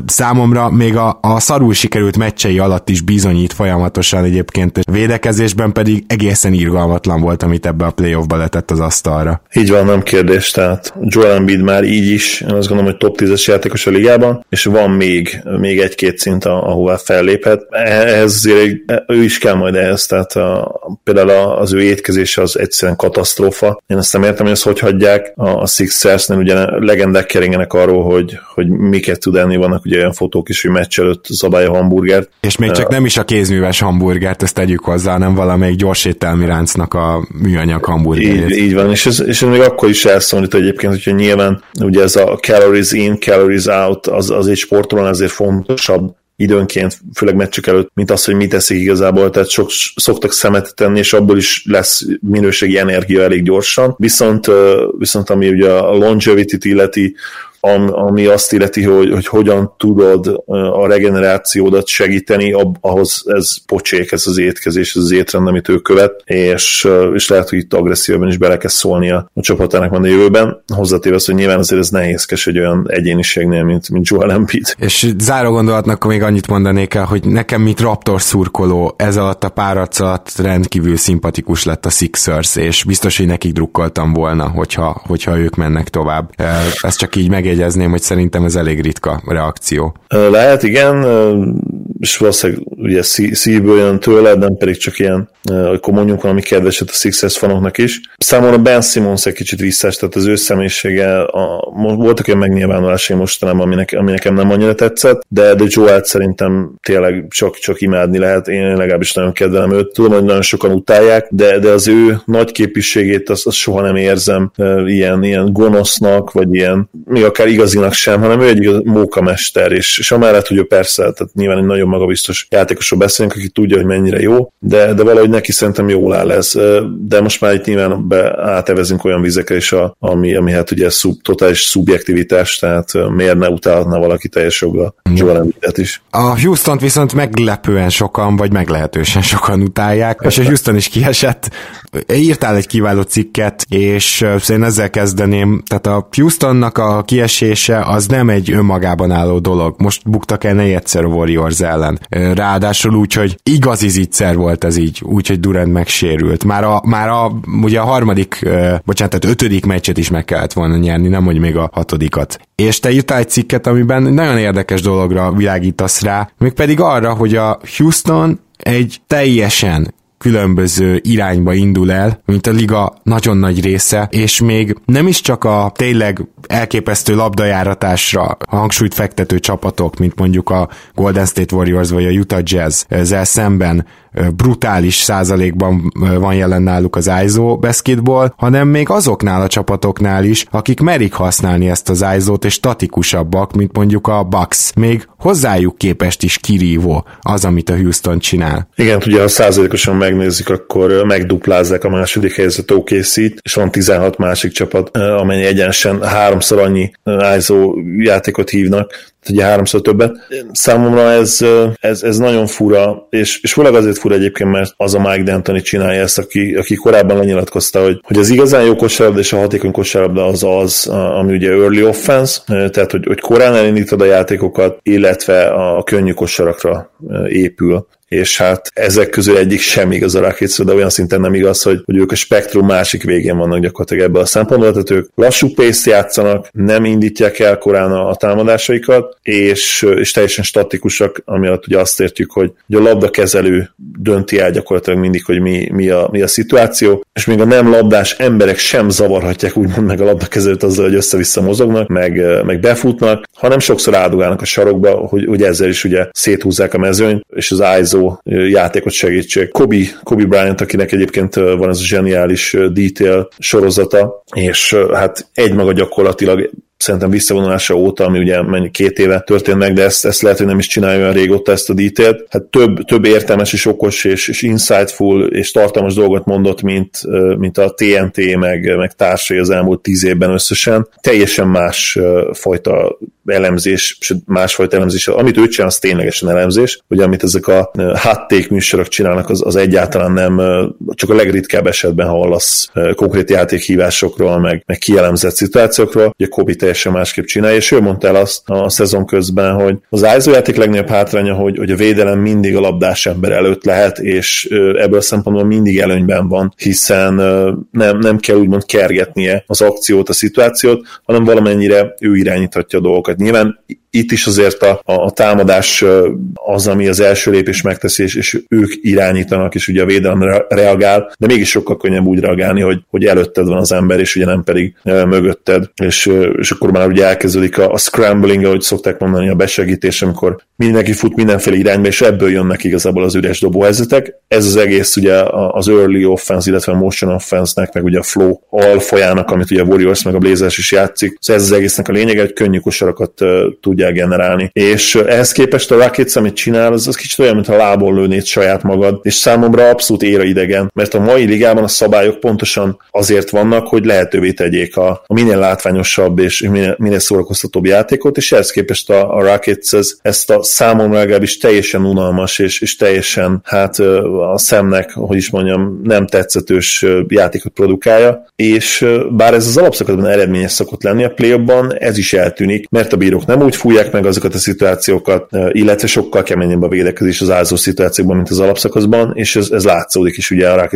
Számomra számomra még a, a szarul sikerült meccsei alatt is bizonyít folyamatosan egyébként, és védekezésben pedig egészen irgalmatlan volt, amit ebbe a playoffba letett az asztalra. Így van, nem kérdés, tehát Joel Embiid már így is, én azt gondolom, hogy top 10-es játékos a ligában, és van még, még egy-két szint, ahová felléphet. Ehhez azért ő is kell majd ehhez, tehát a, például az ő étkezése az egyszerűen katasztrófa. Én azt nem értem, hogy ezt hogy hagyják. A, a Sixers-nél ugye legendák keringenek arról, hogy, hogy miket tud enni, vannak ugye olyan fotók is, hogy meccs előtt zabálja hamburgert. És még csak nem is a kézműves hamburgert, ezt tegyük hozzá, hanem valamelyik gyors ételmi ráncnak a műanyag hamburgerét. Így, így van, és ez, és ez még akkor is elszólít egyébként, hogyha nyilván ugye ez a calories in, calories out, az, az egy sportolón ezért fontosabb, időnként, főleg meccsük előtt, mint az, hogy mit teszik igazából, tehát sok, szoktak szemet tenni, és abból is lesz minőségi energia elég gyorsan. Viszont, viszont ami ugye a longevity-t illeti, ami azt illeti, hogy, hogy hogyan tudod a regenerációdat segíteni, ahhoz ez pocsék, ez az étkezés, ez az étrend, amit ő követ, és, és lehet, hogy itt agresszívben is bele kell szólni a, csapatának van a jövőben. Hozzátéve az, hogy nyilván azért ez nehézkes egy olyan egyéniségnél, mint, mint Joel Embiid. És záró gondolatnak még annyit mondanék el, hogy nekem, mint Raptor szurkoló, ez alatt a párac alatt rendkívül szimpatikus lett a Sixers, és biztos, hogy nekik drukkoltam volna, hogyha, hogyha ők mennek tovább. Ez csak így meg megjegyezném, hogy szerintem ez elég ritka reakció. Lehet, igen, és valószínűleg ugye szívből jön tőled, nem pedig csak ilyen, akkor mondjuk valami kedveset a Sixers fanoknak is. Számomra Ben Simmons egy kicsit visszás, tehát az ő személyisége, a, voltak olyan megnyilvánulásai mostanában, ami, nekem, ami nekem nem annyira tetszett, de, de Joel szerintem tényleg csak, csak imádni lehet, én legalábbis nagyon kedvelem őt. Tudom, hogy nagyon sokan utálják, de, de az ő nagy képviségét azt, azt soha nem érzem ilyen, ilyen gonosznak, vagy ilyen, még akár igazinak sem, hanem ő egy mókamester, és, és amellett, hogy ő persze, tehát nyilván egy nagyon magabiztos játékosról beszélünk, aki tudja, hogy mennyire jó, de, de valahogy neki szerintem jól áll ez. De most már itt nyilván be átevezünk olyan vizekre is, a, ami, ami hát ugye szub, totális szubjektivitás, tehát miért ne utálhatna valaki teljes jogra Joel Embiidet is. A houston viszont meglepően sokan, vagy meglehetősen sokan utálják, és a Houston is kiesett. Írtál egy kiváló cikket, és én ezzel kezdeném, tehát a Houstonnak a kiesése az nem egy önmagában álló dolog. Most buktak el egyszer a Warriors ellen. Ráadásul úgy, hogy igazi zicser volt ez így, úgy, hogy Durant megsérült. Már a, már a, ugye a harmadik, bocsánat, tehát ötödik meccset is meg kellett volna nyerni, nem hogy még a hatodikat. És te írtál egy cikket, amiben nagyon érdekes dologra világítasz rá, mégpedig arra, hogy a Houston egy teljesen különböző irányba indul el, mint a liga nagyon nagy része, és még nem is csak a tényleg elképesztő labdajáratásra hangsúlyt fektető csapatok, mint mondjuk a Golden State Warriors vagy a Utah Jazz ezzel szemben brutális százalékban van jelen náluk az ISO basketball, hanem még azoknál a csapatoknál is, akik merik használni ezt az ISO-t, és statikusabbak, mint mondjuk a Bucks. Még hozzájuk képest is kirívó az, amit a Houston csinál. Igen, ugye ha százalékosan megnézzük, akkor megduplázzák a második helyzet okc és van 16 másik csapat, amennyi egyenesen háromszor annyi ISO játékot hívnak, ugye háromszor többet. Számomra ez, ez, ez nagyon fura, és, és főleg azért fura egyébként, mert az a Mike D'Antoni csinálja ezt, aki, aki korábban lenyilatkozta, hogy, hogy az igazán jó kosárlabda és a hatékony kosárlabda az az, ami ugye early offense, tehát hogy, hogy korán elindítod a játékokat, illetve a könnyű kosarakra épül és hát ezek közül egyik sem igaz a Rockets, de olyan szinten nem igaz, hogy, hogy ők a spektrum másik végén vannak gyakorlatilag ebből a szempontból, tehát ők lassú pace játszanak, nem indítják el korán a, a támadásaikat, és, és teljesen statikusak, ami alatt ugye azt értjük, hogy, hogy a labdakezelő dönti el gyakorlatilag mindig, hogy mi, mi, a, mi a szituáció, és még a nem labdás emberek sem zavarhatják úgymond meg a labdakezelőt azzal, hogy össze-vissza mozognak, meg, meg befutnak, hanem sokszor áldogálnak a sarokba, hogy, hogy ezzel is ugye széthúzzák a mezőnyt, és az ISO játékot segítség. Kobe, Kobe Bryant, akinek egyébként van ez a zseniális detail sorozata, és hát egymaga gyakorlatilag szerintem visszavonulása óta, ami ugye mennyi két éve történt meg, de ezt, ezt lehet, hogy nem is csinálja olyan régóta ezt a detail Hát több, több értelmes és okos és, és insightful és tartalmas dolgot mondott, mint, mint a TNT meg, meg társai az elmúlt tíz évben összesen. Teljesen más fajta elemzés, és másfajta elemzés. Amit ő csinál, az ténylegesen elemzés. Ugye amit ezek a hátték műsorok csinálnak, az, az egyáltalán nem, csak a legritkább esetben hallasz konkrét játékhívásokról, meg, meg kielemzett szituációkról. Ugye Kobe teljesen másképp csinálja, és ő mondta el azt a szezon közben, hogy az ISO játék legnagyobb hátránya, hogy, hogy a védelem mindig a labdás ember előtt lehet, és ebből a szempontból mindig előnyben van, hiszen nem, nem kell úgymond kergetnie az akciót, a szituációt, hanem valamennyire ő irányíthatja a dolgokat. Nyilván itt is azért a, a támadás az, ami az első lépés megteszi, és, és ők irányítanak, és ugye a védelem reagál, de mégis sokkal könnyebb úgy reagálni, hogy, hogy előtted van az ember, és ugye nem pedig e, mögötted, és, és akkor már ugye elkezdődik a, a scrambling, ahogy szokták mondani, a besegítés, amikor mindenki fut mindenféle irányba, és ebből jönnek igazából az üres dobóhelyzetek. Ez az egész ugye az early offense, illetve a motion offense-nek, meg ugye a flow alfajának, amit ugye a Warriors meg a Blazers is játszik. Szóval ez az egésznek a lényege, hogy könnyű kosarakat uh, tudják generálni. És ehhez képest a Rockets, amit csinál, az, az kicsit olyan, mintha lából lőnéd saját magad, és számomra abszolút éra idegen, mert a mai ligában a szabályok pontosan azért vannak, hogy lehetővé tegyék a, a minél látványosabb és minél, minél szórakoztatóbb játékot, és ehhez képest a, a Rockets ez, ezt a számomra legalábbis teljesen unalmas, és, és teljesen hát a szemnek, hogy is mondjam, nem tetszetős játékot produkálja, és bár ez az alapszakaszban eredményes szokott lenni, a play ez is eltűnik, mert a bírók nem úgy fújják meg azokat a szituációkat, illetve sokkal keményebb a védekezés az ázó szituációkban, mint az alapszakaszban, és ez, ez látszódik is ugye a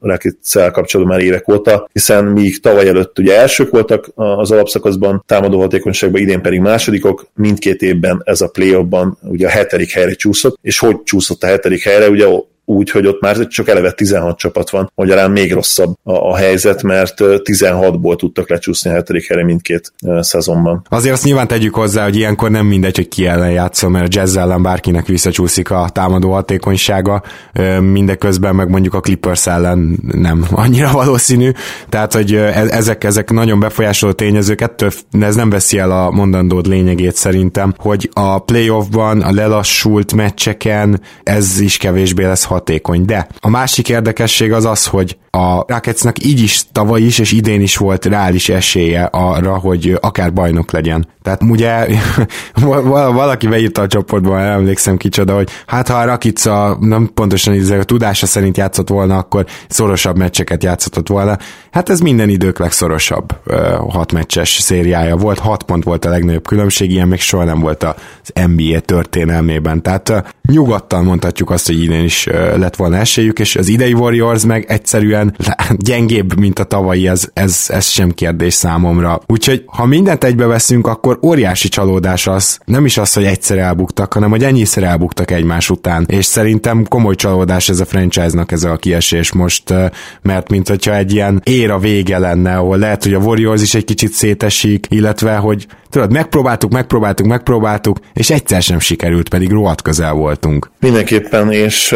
Rockets-szel kapcsolatban már évek óta, hiszen míg tavaly előtt ugye elsők voltak az alapszakaszban, támadó hatékonyságban, idén pedig másodikok, mindkét évben ez a play ugye a hetedik helyre csúszott, és hogy csúszott a hetedik helyre, ugye úgy, hogy ott már csak eleve 16 csapat van, magyarán még rosszabb a, a helyzet, mert 16-ból tudtak lecsúszni a hetedik helyre mindkét szezonban. Azért azt nyilván tegyük hozzá, hogy ilyenkor nem mindegy, hogy ki ellen játszol, mert a jazz ellen bárkinek visszacsúszik a támadó hatékonysága, mindeközben meg mondjuk a Clippers ellen nem annyira valószínű, tehát hogy e, ezek, ezek nagyon befolyásoló tényezők, ettől ez nem veszi el a mondandód lényegét szerintem, hogy a playoffban, a lelassult meccseken ez is kevésbé lesz hatékony. De a másik érdekesség az az, hogy a Rocketsnak így is tavaly is és idén is volt reális esélye arra, hogy akár bajnok legyen. Tehát ugye valaki beírta a csoportban, emlékszem kicsoda, hogy hát ha a Rakica nem pontosan így a tudása szerint játszott volna, akkor szorosabb meccseket játszhatott volna. Hát ez minden idők legszorosabb hat meccses szériája volt, hat pont volt a legnagyobb különbség, ilyen még soha nem volt az NBA történelmében. Tehát nyugodtan mondhatjuk azt, hogy idén is lett volna esélyük, és az idei Warriors meg egyszerűen gyengébb, mint a tavalyi, ez, ez, ez sem kérdés számomra. Úgyhogy ha mindent egybe veszünk, akkor óriási csalódás az, nem is az, hogy egyszer elbuktak, hanem hogy ennyiszer elbuktak egymás után. És szerintem komoly csalódás ez a franchise-nak ez a kiesés most, mert mint hogyha egy ilyen éra vége lenne, ahol lehet, hogy a Warriors is egy kicsit szétesik, illetve, hogy tudod, megpróbáltuk, megpróbáltuk, megpróbáltuk, és egyszer sem sikerült, pedig rohadt közel voltunk. Mindenképpen, és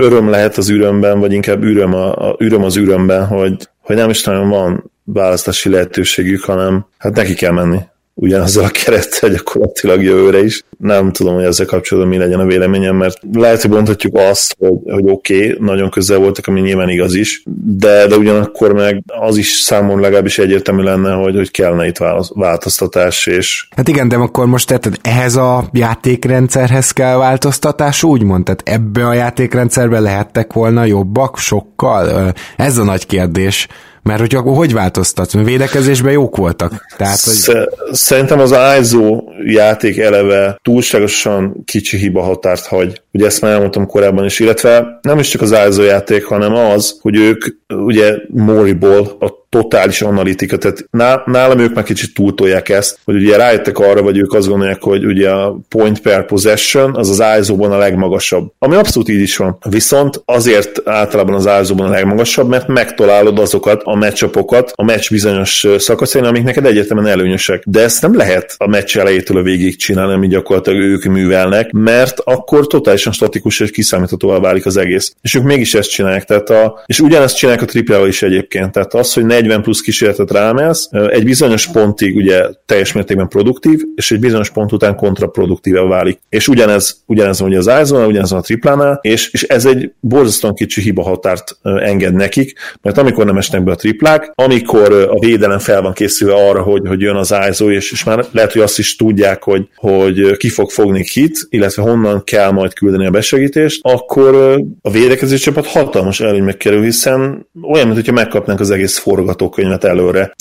öröm lehet az ürömben, vagy inkább üröm, a, a, üröm az ürömben, hogy, hogy nem is nagyon van választási lehetőségük, hanem hát neki kell menni ugyanazzal a kerettel gyakorlatilag jövőre is. Nem tudom, hogy ezzel kapcsolatban mi legyen a véleményem, mert lehet, hogy mondhatjuk azt, hogy, hogy oké, okay, nagyon közel voltak, ami nyilván igaz is, de, de ugyanakkor meg az is számomra legalábbis egyértelmű lenne, hogy, hogy kellene itt változtatás, és... Hát igen, de akkor most tehát ehhez a játékrendszerhez kell változtatás, úgymond, tehát ebbe a játékrendszerbe lehettek volna jobbak sokkal? Ez a nagy kérdés. Mert hogy akkor hogy változtatsz? Mert védekezésben jók voltak. Tehát, hogy... Szerintem az ISO játék eleve túlságosan kicsi hiba határt hagy. Ugye ezt már elmondtam korábban is, illetve nem is csak az játék, hanem az, hogy ők ugye Moriból a totális analitika, tehát nálam ők már kicsit túltolják ezt, hogy ugye rájöttek arra, vagy ők azt gondolják, hogy ugye a point per possession az az ISO-ban a legmagasabb. Ami abszolút így is van. Viszont azért általában az ISO-ban a legmagasabb, mert megtalálod azokat a meccsapokat a meccs bizonyos szakaszain, amik neked egyértelműen előnyösek. De ezt nem lehet a meccs elejétől a végig csinálni, amit gyakorlatilag ők művelnek, mert akkor totálisan statikus és kiszámíthatóvá válik az egész. És ők mégis ezt csinálják. Tehát a, és ugyanezt csinálják a triplával is egyébként. Tehát az, hogy 40 plusz kísérletet rámelsz, egy bizonyos pontig ugye teljes mértékben produktív, és egy bizonyos pont után kontraproduktíve válik. És ugyanez, ugyanez ugye az iso ugyanez a triplánál, és, és ez egy borzasztóan kicsi hiba határt enged nekik, mert amikor nem esnek be a triplák, amikor a védelem fel van készülve arra, hogy, hogy jön az ISO, és, és már lehet, hogy azt is tudják, hogy, hogy ki fog fogni kit, illetve honnan kell majd küldeni kiküldeni a besegítést, akkor a védekezés csapat hatalmas előnybe kerül, hiszen olyan, mintha megkapnánk az egész forgatókönyvet előre.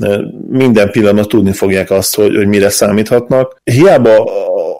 Minden pillanat tudni fogják azt, hogy, hogy mire számíthatnak. Hiába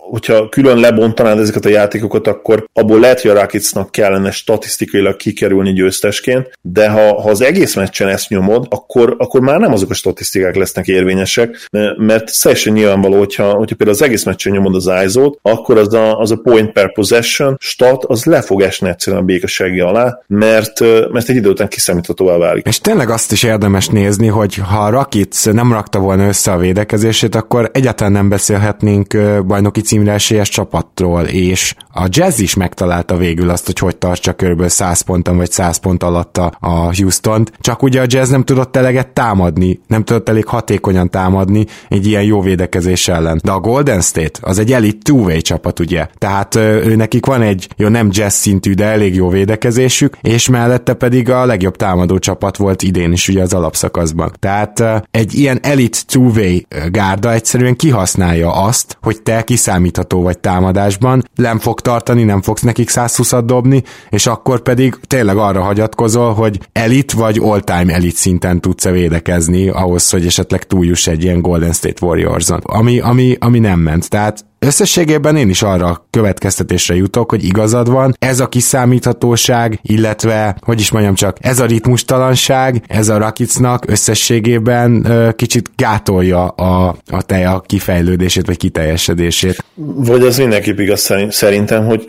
hogyha külön lebontanád ezeket a játékokat, akkor abból lehet, hogy a Rakicnak kellene statisztikailag kikerülni győztesként, de ha, ha az egész meccsen ezt nyomod, akkor, akkor már nem azok a statisztikák lesznek érvényesek, mert teljesen nyilvánvaló, hogyha, hogyha például az egész meccsen nyomod az ISO-t, akkor az a, az a point per possession stat, az le fog esni egyszerűen a békassági alá, mert, mert egy idő után kiszámíthatóvá válik. És tényleg azt is érdemes nézni, hogy ha a Rakic nem rakta volna össze a védekezését, akkor egyáltalán nem beszélhetnénk bajnoki cím címre esélyes csapatról, és a Jazz is megtalálta végül azt, hogy hogy tartsa kb. 100 ponton vagy 100 pont alatt a Houston-t, csak ugye a Jazz nem tudott eleget támadni, nem tudott elég hatékonyan támadni egy ilyen jó védekezés ellen. De a Golden State az egy elit two csapat, ugye? Tehát ő nekik van egy, jó nem Jazz szintű, de elég jó védekezésük, és mellette pedig a legjobb támadó csapat volt idén is ugye az alapszakaszban. Tehát egy ilyen elit two gárda egyszerűen kihasználja azt, hogy te kiszámít számítható vagy támadásban, nem fog tartani, nem fogsz nekik 120-at dobni, és akkor pedig tényleg arra hagyatkozol, hogy elit vagy all-time elit szinten tudsz -e védekezni ahhoz, hogy esetleg túljuss egy ilyen Golden State Warriors-on, ami, ami, ami nem ment. Tehát Összességében én is arra következtetésre jutok, hogy igazad van, ez a kiszámíthatóság, illetve, hogy is mondjam csak, ez a ritmustalanság, ez a Rakicnak összességében ö, kicsit gátolja a, a teja kifejlődését, vagy kiteljesedését. Vagy az mindenképp igaz szerintem, hogy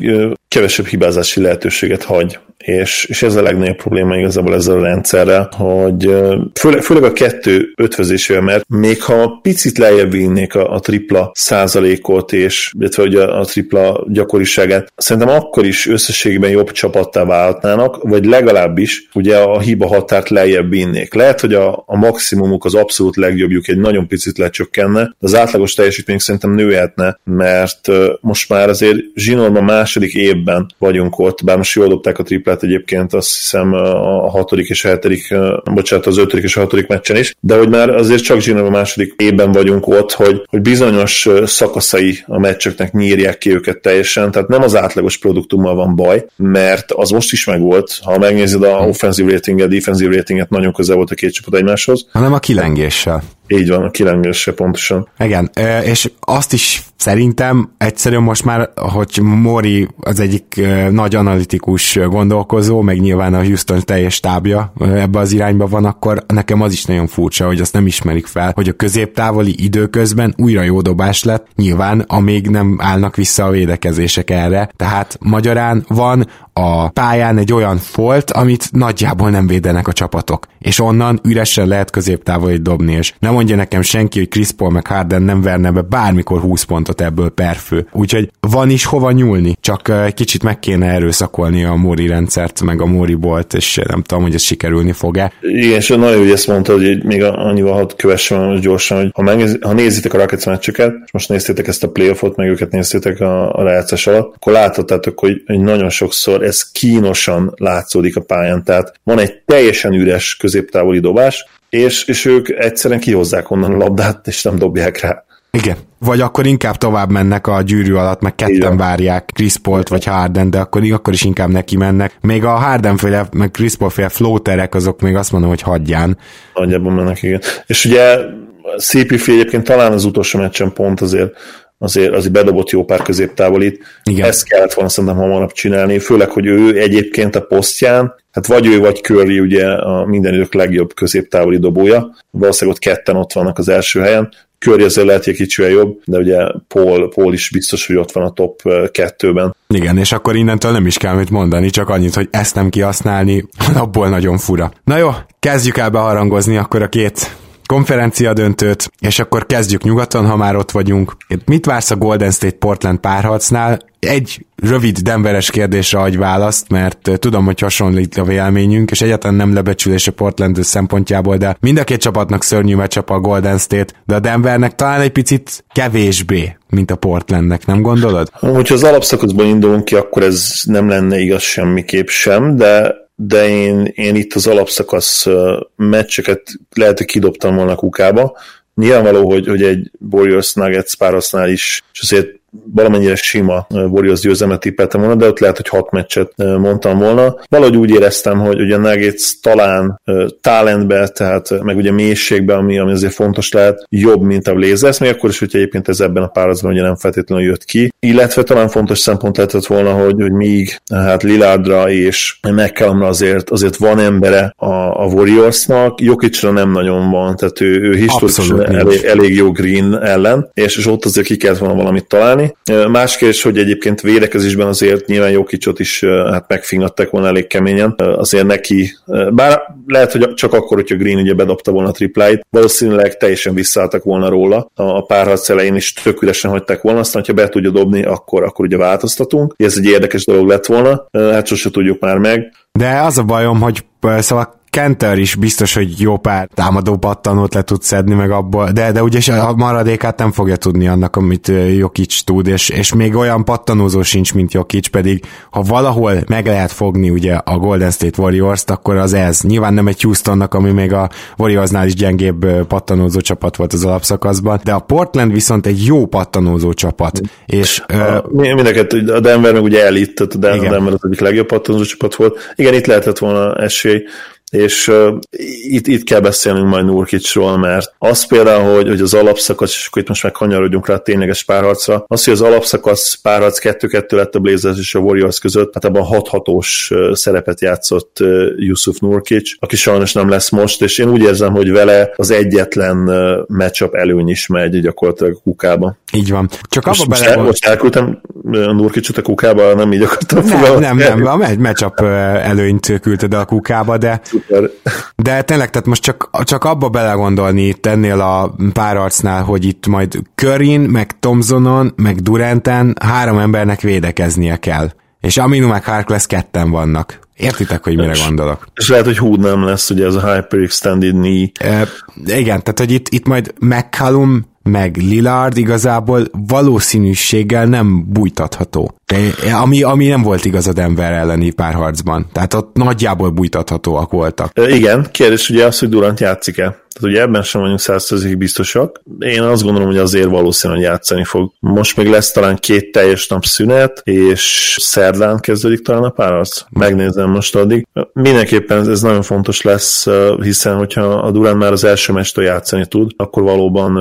kevesebb hibázási lehetőséget hagy és, és ez a legnagyobb probléma igazából ezzel a rendszerrel, hogy főleg, főleg a kettő ötvözésével, mert még ha picit lejjebb vinnék a, a tripla százalékot, és illetve hogy a, a tripla gyakoriságát, szerintem akkor is összességében jobb csapattá válhatnának, vagy legalábbis ugye a hiba határt lejjebb vinnék. Lehet, hogy a, a maximumuk, az abszolút legjobbjuk egy nagyon picit lecsökkenne, de az átlagos teljesítmény szerintem nőhetne, mert most már azért zsinórban második évben vagyunk ott, bár most jól dobták a tripla triplát egyébként azt hiszem a hatodik és a hetedik, bocsánat, az ötödik és a hatodik meccsen is, de hogy már azért csak Zsinov a második évben vagyunk ott, hogy, hogy bizonyos szakaszai a meccseknek nyírják ki őket teljesen, tehát nem az átlagos produktummal van baj, mert az most is megvolt, ha megnézed a offensive ratinget, defensive ratinget, nagyon közel volt a két csapat egymáshoz. Hanem a kilengéssel. Így van, a kilengése pontosan. Igen, és azt is szerintem egyszerűen most már, hogy Mori az egyik nagy analitikus gondolkozó, meg nyilván a Houston teljes tábja ebbe az irányba van, akkor nekem az is nagyon furcsa, hogy azt nem ismerik fel, hogy a középtávoli időközben újra jó dobás lett, nyilván amíg nem állnak vissza a védekezések erre. Tehát magyarán van a pályán egy olyan folt, amit nagyjából nem védenek a csapatok. És onnan üresen lehet középtávolit dobni, és nem mondja nekem senki, hogy Chris Paul meg Harden nem verne be bármikor 20 pontot ebből perfő. Úgyhogy van is hova nyúlni, csak egy kicsit meg kéne erőszakolni a Mori rendszert, meg a Mori bolt, és nem tudom, hogy ez sikerülni fog-e. Igen, és nagyon hogy ezt mondtad, hogy még annyival hadd kövessem most gyorsan, hogy ha, megnéz, ha nézitek a Rockets meccseket, és most néztétek ezt a playoffot, meg őket néztétek a, a rájátszás alatt, akkor láthattátok, hogy, hogy nagyon sokszor ez kínosan látszódik a pályán. Tehát van egy teljesen üres középtávoli dobás, és, és ők egyszerűen kihozzák onnan a labdát, és nem dobják rá. Igen. Vagy akkor inkább tovább mennek a gyűrű alatt, meg ketten Igen. várják Chris Paul-t vagy Harden, de akkor, akkor is inkább neki mennek. Még a Harden féle, meg Chris Paul féle floaterek, azok még azt mondom, hogy hagyján. Nagyjából mennek, igen. És ugye CP egyébként talán az utolsó meccsen pont azért azért, azért bedobott jó pár középtávolit. Igen. Ezt kellett volna szerintem hamarabb csinálni, főleg, hogy ő egyébként a posztján, hát vagy ő, vagy Curry ugye a minden idők legjobb középtávoli dobója, valószínűleg ott ketten ott vannak az első helyen, Curry azért lehet, hogy kicsivel jobb, de ugye Paul, Paul is biztos, hogy ott van a top kettőben. Igen, és akkor innentől nem is kell mit mondani, csak annyit, hogy ezt nem kihasználni, abból nagyon fura. Na jó, kezdjük el beharangozni akkor a két konferencia döntőt, és akkor kezdjük nyugaton, ha már ott vagyunk. Mit vársz a Golden State Portland párharcnál? Egy rövid Denveres kérdésre adj választ, mert tudom, hogy hasonlít a véleményünk, és egyáltalán nem lebecsülés a Portland szempontjából, de mind a két csapatnak szörnyű meccsap a Golden State, de a Denvernek talán egy picit kevésbé, mint a Portlandnek, nem gondolod? Hogyha az alapszakaszban indulunk ki, akkor ez nem lenne igaz semmiképp sem, de de én, én itt az alapszakasz meccseket lehet, hogy kidobtam volna kukába. Nyilvánvaló, hogy, hogy egy Warriors Nuggets párosznál is, és azért valamennyire sima Warriors győzelmet tippeltem volna, de ott lehet, hogy hat meccset mondtam volna. Valahogy úgy éreztem, hogy ugye Nuggets talán talentbe, tehát meg ugye mélységbe, ami, ami azért fontos lehet, jobb, mint a Blazers, még akkor is, hogy egyébként ez ebben a párazban ugye nem feltétlenül jött ki. Illetve talán fontos szempont lehetett volna, hogy, hogy míg hát Lilardra és McCallumra azért, azért van embere a, a Warriorsnak, Jokicra nem nagyon van, tehát ő, ő elég, elég, jó Green ellen, és, és ott azért ki kellett volna valamit találni. Más kérdés, hogy egyébként védekezésben azért nyilván Jokicsot is hát megfingatták volna elég keményen, azért neki, bár lehet, hogy csak akkor, hogyha Green ugye bedobta volna a tripláit, valószínűleg teljesen visszaálltak volna róla a párharc elején is tök üresen hagyták volna, aztán, ha be tudja dobni, akkor, akkor ugye változtatunk. Ez egy érdekes dolog lett volna, hát sose tudjuk már meg. De az a bajom, hogy szóval Kenter is biztos, hogy jó pár támadó pattanót le tud szedni meg abból, de, de ugye a maradékát nem fogja tudni annak, amit Jokic tud, és, és még olyan pattanózó sincs, mint Jokic, pedig ha valahol meg lehet fogni ugye a Golden State Warriors-t, akkor az ez. Nyilván nem egy Houstonnak, ami még a Warriorsnál is gyengébb pattanózó csapat volt az alapszakaszban, de a Portland viszont egy jó pattanózó csapat. És, a, uh, mindeket, a Denver meg ugye elit, tehát a Denver az egyik legjobb pattanózó csapat volt. Igen, itt lehetett volna esély, és uh, itt, itt kell beszélnünk majd Nurkicsról, mert az például, hogy, hogy az alapszakasz, és akkor itt most meg kanyarodjunk rá a tényleges párharcra, az, hogy az alapszakasz párharc 2-2 lett a Blazers és a Warriors között, hát ebben a 6 hatós szerepet játszott Yusuf Nurkic, aki sajnos nem lesz most, és én úgy érzem, hogy vele az egyetlen matchup előny is megy gyakorlatilag a kukába. Így van. Csak abba most, bele... Most elküldtem Nurkicsot a kukába, nem így akartam Nem, nem, nem, a matchup előnyt küldted a kukába, de Szuper. De tényleg, tehát most csak, csak abba belegondolni itt ennél a párarcnál, hogy itt majd Körin, meg Tomzonon, meg Duranten három embernek védekeznie kell. És Aminu meg Harkless ketten vannak. Értitek, hogy mire és, gondolok? És lehet, hogy húd nem lesz, ugye ez a hyperextended knee. E, igen, tehát hogy itt, itt majd McCallum meg Lillard igazából valószínűséggel nem bújtatható. De, ami, ami nem volt igaz a Denver elleni párharcban. Tehát ott nagyjából bújtathatóak voltak. E, igen, kérdés ugye az, hogy Durant játszik-e. Tehát ugye ebben sem vagyunk százszerzékig biztosak. Én azt gondolom, hogy azért valószínűleg játszani fog. Most még lesz talán két teljes nap szünet, és szerdán kezdődik talán a párharc. Megnézem most addig. Mindenképpen ez nagyon fontos lesz, hiszen hogyha a Durant már az első mestől játszani tud, akkor valóban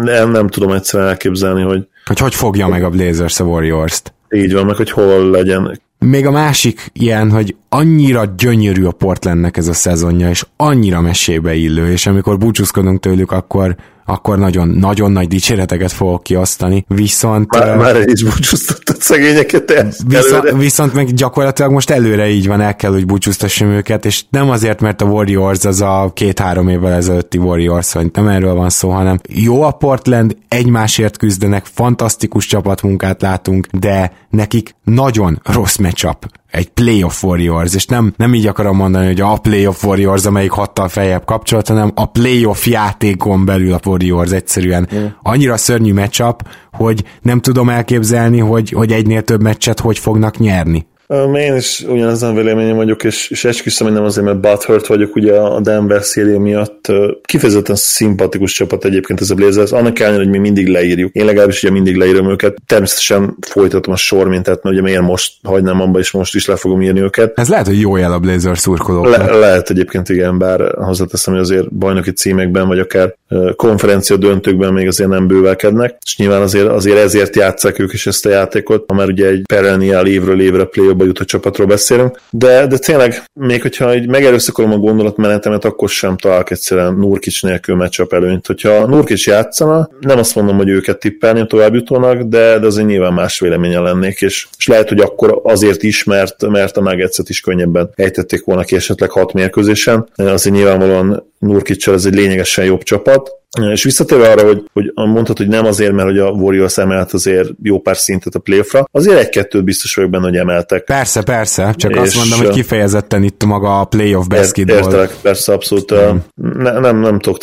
nem, nem tudom egyszerűen elképzelni, hogy... Hogy hogy fogja meg a Blazers a Warriors-t. Így van, meg hogy hol legyen. Még a másik ilyen, hogy annyira gyönyörű a Portlandnek ez a szezonja, és annyira mesébe illő, és amikor búcsúzkodunk tőlük, akkor akkor nagyon, nagyon nagy dicséreteket fogok kiosztani, viszont... Már, már el is búcsúztattad szegényeket viszont, viszont meg gyakorlatilag most előre így van, el kell, hogy búcsúztassam őket, és nem azért, mert a Warriors az a két-három évvel ezelőtti Warriors, vagy nem erről van szó, hanem jó a Portland, egymásért küzdenek, fantasztikus csapatmunkát látunk, de nekik nagyon rossz matchup egy playoff Warriors, és nem, nem így akarom mondani, hogy a playoff Warriors, amelyik hattal feljebb kapcsolat, hanem a playoff játékon belül a Warriors egyszerűen mm. annyira szörnyű matchup, hogy nem tudom elképzelni, hogy, hogy egynél több meccset hogy fognak nyerni. Én is ugyanezen véleményem vagyok, és, és esküszöm, hogy nem azért, mert Butthurt vagyok ugye a Denver széria miatt. Kifejezetten szimpatikus csapat egyébként ez a Blazers, annak ellenére, hogy mi mindig leírjuk. Én legalábbis ugye mindig leírom őket. Természetesen folytatom a sor mintet, mert ugye miért most hagynám abba, és most is le fogom írni őket. Ez lehet, hogy jó jel a Blazers szurkolók. Le, lehet egyébként igen, bár hozzáteszem, hogy azért bajnoki címekben, vagy akár konferencia döntőkben még azért nem bővelkednek, és nyilván azért, azért ezért játszák ők is ezt a játékot, már ugye egy perennial évről évre play jutó csapatról beszélünk, de, de tényleg, még hogyha így megerőszakolom a gondolatmenetemet, akkor sem találok egyszerűen Nurkic nélkül meccsap előnyt. Hogyha Nurkic játszana, nem azt mondom, hogy őket tippelni a továbbjutónak, de, de azért nyilván más véleményen lennék, és, és lehet, hogy akkor azért is, mert, mert a nuggets is könnyebben ejtették volna ki esetleg hat mérkőzésen. Azért nyilvánvalóan Nurkicsal ez egy lényegesen jobb csapat, és visszatérve arra, hogy, hogy mondhatod, hogy nem azért, mert hogy a Warriors emelt azért jó pár szintet a playoffra, azért egy-kettőt biztos vagyok benne, hogy emeltek. Persze, persze, csak és azt mondom, hogy kifejezetten itt maga a playoff basketball. Értelek, persze, abszolút. Mm. Ne, nem, nem tudok.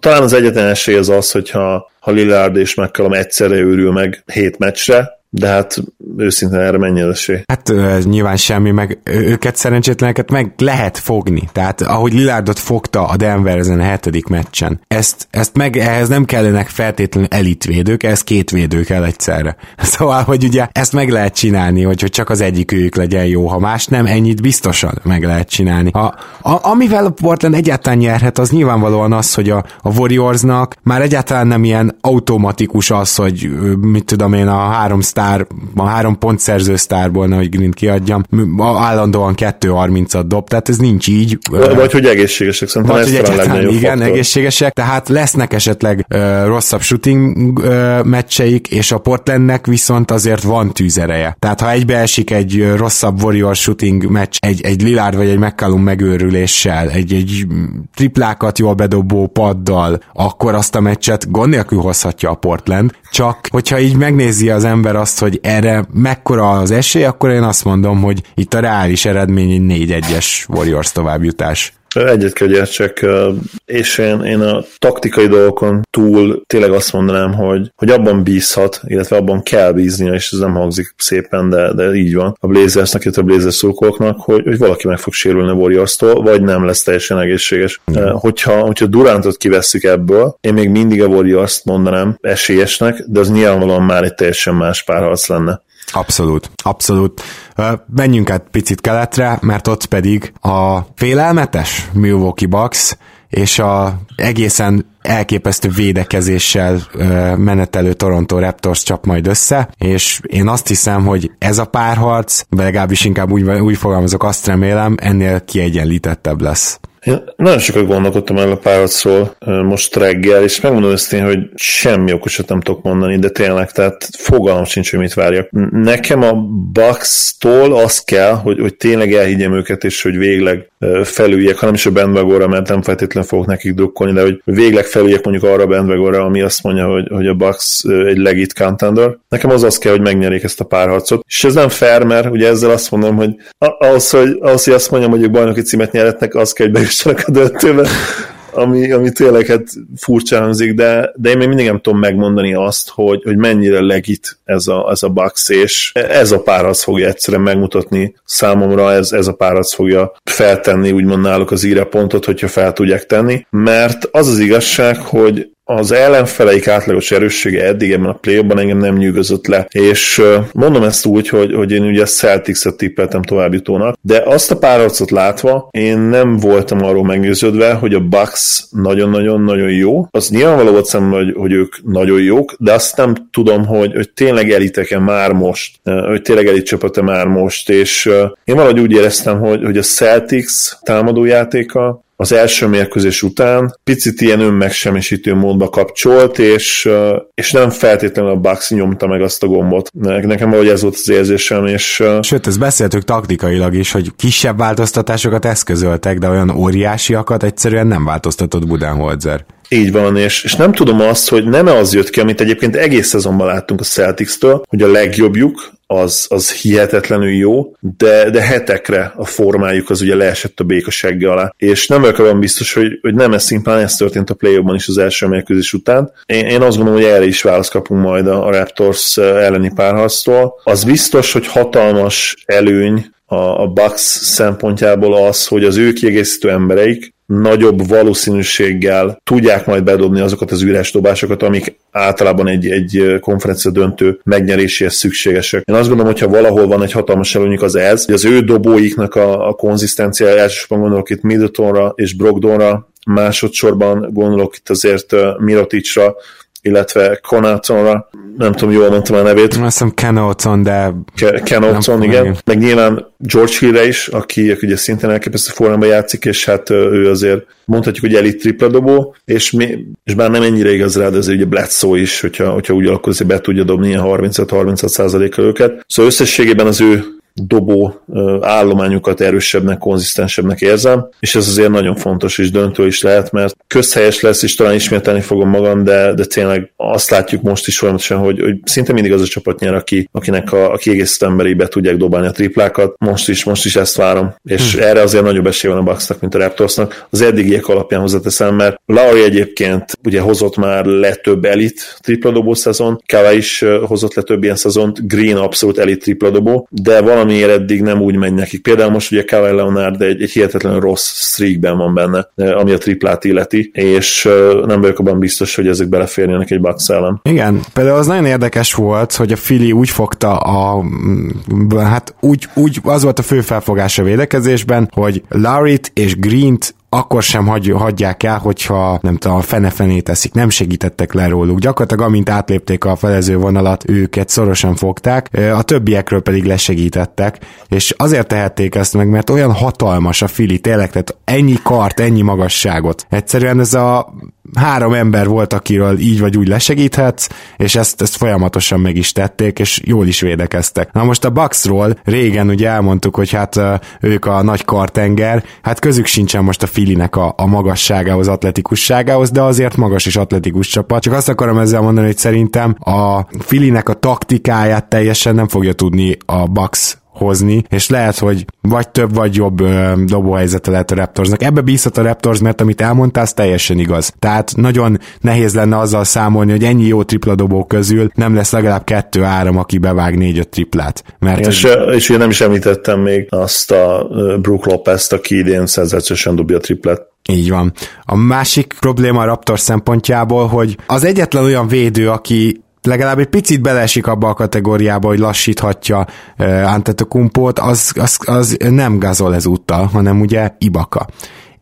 Talán az egyetlen esély az az, hogyha ha Lillard és McCallum egyszerre őrül meg hét meccsre, de hát őszintén erre mennyi az esély? Hát uh, nyilván semmi, meg őket szerencsétleneket meg lehet fogni. Tehát ahogy Lilardot fogta a Denver ezen a hetedik meccsen, ezt, ezt meg ehhez nem kellenek feltétlenül elitvédők, ez két védő kell egyszerre. Szóval, hogy ugye ezt meg lehet csinálni, hogy, hogy csak az egyik ők legyen jó, ha más nem, ennyit biztosan meg lehet csinálni. A, a, amivel a Portland egyáltalán nyerhet, az nyilvánvalóan az, hogy a, a Warriorsnak már egyáltalán nem ilyen automatikus az, hogy mit tudom én, a három sztár, a három pontszerző sztárból, hogy Green kiadjam, állandóan 2-30-at dob, tehát ez nincs így. Vagy hogy egészségesek, szerintem Vagy, ez hogy talán igen, faktor. egészségesek, tehát lesznek esetleg uh, rosszabb shooting uh, meccseik, és a Portlandnek viszont azért van tűzereje. Tehát ha egybeesik egy rosszabb Warrior shooting meccs, egy, egy Lillard vagy egy McCallum megőrüléssel, egy, egy triplákat jól bedobó paddal, akkor azt a meccset gond nélkül hozhatja a Portland, csak hogyha így megnézi az ember azt, hogy erre mekkora az esély, akkor én azt mondom, hogy itt a reális eredmény egy 4-1-es Warriors továbbjutás. Egyet kell értsek, és én, én a taktikai dolgokon túl tényleg azt mondanám, hogy, hogy abban bízhat, illetve abban kell bíznia, és ez nem hangzik szépen, de, de így van. A Blazersnek, illetve a Blazers szurkolóknak, hogy, hogy valaki meg fog sérülni a warriors vagy nem lesz teljesen egészséges. Mm. Hogyha, hogyha Durantot kivesszük ebből, én még mindig a warriors mondanám esélyesnek, de az nyilvánvalóan már egy teljesen más párharc lenne. Abszolút, abszolút. Menjünk át picit keletre, mert ott pedig a félelmetes Milwaukee Bucks és a egészen elképesztő védekezéssel menetelő Toronto Raptors csap majd össze, és én azt hiszem, hogy ez a párharc, legalábbis inkább úgy, úgy fogalmazok, azt remélem, ennél kiegyenlítettebb lesz. Én nagyon sokat gondolkodtam el a párharcról most reggel, és megmondom én, hogy semmi okosat nem tudok mondani, de tényleg, tehát fogalmam sincs, hogy mit várjak. Nekem a Bucks-tól az kell, hogy, hogy tényleg elhiggyem őket, és hogy végleg felüljek, hanem is a bandwagonra, mert nem feltétlenül fogok nekik drukkolni, de hogy végleg felüljek mondjuk arra a bandwagonra, ami azt mondja, hogy, hogy a Bucks egy legit contender. Nekem az az kell, hogy megnyerik ezt a párharcot. És ez nem fair, mert ugye ezzel azt mondom, hogy ahhoz, hogy, ahhoz, hogy azt mondjam, hogy ők bajnoki címet nyeretnek, az kell, hogy bejussanak a döntőbe ami, ami tényleg hát furcsa hangzik, de, de én még mindig nem tudom megmondani azt, hogy, hogy mennyire legit ez a, ez a Bucks, és ez a párharc fogja egyszerűen megmutatni számomra, ez, ez a párharc fogja feltenni úgymond náluk az írepontot, hogyha fel tudják tenni, mert az az igazság, hogy az ellenfeleik átlagos erőssége eddig ebben a play engem nem nyűgözött le, és mondom ezt úgy, hogy, hogy én ugye Celtics-et tippeltem továbbjutónak, de azt a párharcot látva én nem voltam arról meggyőződve, hogy a Bucks nagyon-nagyon-nagyon jó. Az nyilvánvaló volt szemben, hogy, hogy ők nagyon jók, de azt nem tudom, hogy, hogy tényleg elitek-e már most, hogy tényleg elit csapata már most, és én valahogy úgy éreztem, hogy, hogy a Celtics támadójátéka az első mérkőzés után picit ilyen önmegsemmisítő módba kapcsolt, és, és nem feltétlenül a Bucks nyomta meg azt a gombot. Nekem valahogy ez volt az érzésem, és... Sőt, ezt beszéltük taktikailag is, hogy kisebb változtatásokat eszközöltek, de olyan óriásiakat egyszerűen nem változtatott Budenholzer. Így van, és, és nem tudom azt, hogy nem az jött ki, amit egyébként egész szezonban láttunk a Celtics-től, hogy a legjobbjuk az, az hihetetlenül jó, de, de hetekre a formájuk az ugye leesett a béka segge alá. És nem vagyok abban biztos, hogy, hogy nem ez szimplán ez történt a play is az első mérkőzés után. Én, én azt gondolom, hogy erre is választ kapunk majd a Raptors elleni párharctól. Az biztos, hogy hatalmas előny a, a Bucks szempontjából az, hogy az ő kiegészítő embereik nagyobb valószínűséggel tudják majd bedobni azokat az üres dobásokat, amik általában egy, egy konferencia döntő megnyeréséhez szükségesek. Én azt gondolom, hogyha valahol van egy hatalmas előnyük az ez, hogy az ő dobóiknak a, a konzisztencia, elsősorban gondolok itt Middletonra és Brogdonra, másodszorban gondolok itt azért Miroticsra, illetve Conatonra, nem tudom, jól mondtam a nevét. Azt hiszem Kenauton, de... Kenauton, igen. Meg. meg nyilván George Hillre is, aki, aki ugye szintén elképesztő formában játszik, és hát ő azért mondhatjuk, hogy elit tripla dobó, és, mi, és bár nem ennyire igaz rá, de azért ugye Bledsoe is, hogyha, hogyha úgy alakul, azért be tudja dobni ilyen 35-36 százalékkal őket. Szóval összességében az ő dobó állományukat erősebbnek, konzisztensebbnek érzem, és ez azért nagyon fontos és döntő is lehet, mert közhelyes lesz, és talán ismételni fogom magam, de, de tényleg azt látjuk most is folyamatosan, hogy, hogy szinte mindig az a csapat nyer, aki, akinek a, a kiegészítő emberi be tudják dobálni a triplákat. Most is, most is ezt várom, és hm. erre azért nagyobb esély van a Bucksnak, mint a Raptorsnak. Az eddigiek alapján hozzáteszem, mert Lauri egyébként ugye hozott már le több elit tripladobó szezon, Kava is hozott le több ilyen szezont, Green abszolút elit tripladobó, de valamiért eddig nem úgy megy nekik. Például most ugye Kawhi Leonard egy, egy hihetetlen rossz streakben van benne, ami a triplát illeti, és nem vagyok abban biztos, hogy ezek beleférjenek egy Bucks ellen. Igen, például az nagyon érdekes volt, hogy a Fili úgy fogta a hát úgy, úgy az volt a fő felfogás a védekezésben, hogy Larit és Green-t akkor sem hagy, hagyják el, hogyha nem tudom, a fene-fené teszik, nem segítettek le róluk. Gyakorlatilag amint átlépték a felező vonalat, őket szorosan fogták, a többiekről pedig lesegítettek, és azért tehették ezt meg, mert olyan hatalmas a fili, tényleg, tehát ennyi kart, ennyi magasságot. Egyszerűen ez a három ember volt, akiről így vagy úgy lesegíthetsz, és ezt, ezt folyamatosan meg is tették, és jól is védekeztek. Na most a Bucksról régen ugye elmondtuk, hogy hát ők a nagy kartenger, hát közük sincsen most a Filinek a, a magasságához, atletikusságához, de azért magas és atletikus csapat. Csak azt akarom ezzel mondani, hogy szerintem a Filinek a taktikáját teljesen nem fogja tudni a Bucks hozni, és lehet, hogy vagy több, vagy jobb ö, dobóhelyzete lehet a Raptorsnak. Ebbe bízhat a Raptors, mert amit elmondtál, az teljesen igaz. Tehát nagyon nehéz lenne azzal számolni, hogy ennyi jó tripla dobó közül nem lesz legalább kettő-három, aki bevág négy-öt triplát. Mert és, ez... és ugye nem is említettem még azt a Brook Lopez-t, aki idén szenzációsan dobja a triplet. Így van. A másik probléma a Raptors szempontjából, hogy az egyetlen olyan védő, aki legalább egy picit belesik abba a kategóriába, hogy lassíthatja uh, Antetokumpót, az, az, az nem gazol ezúttal, hanem ugye Ibaka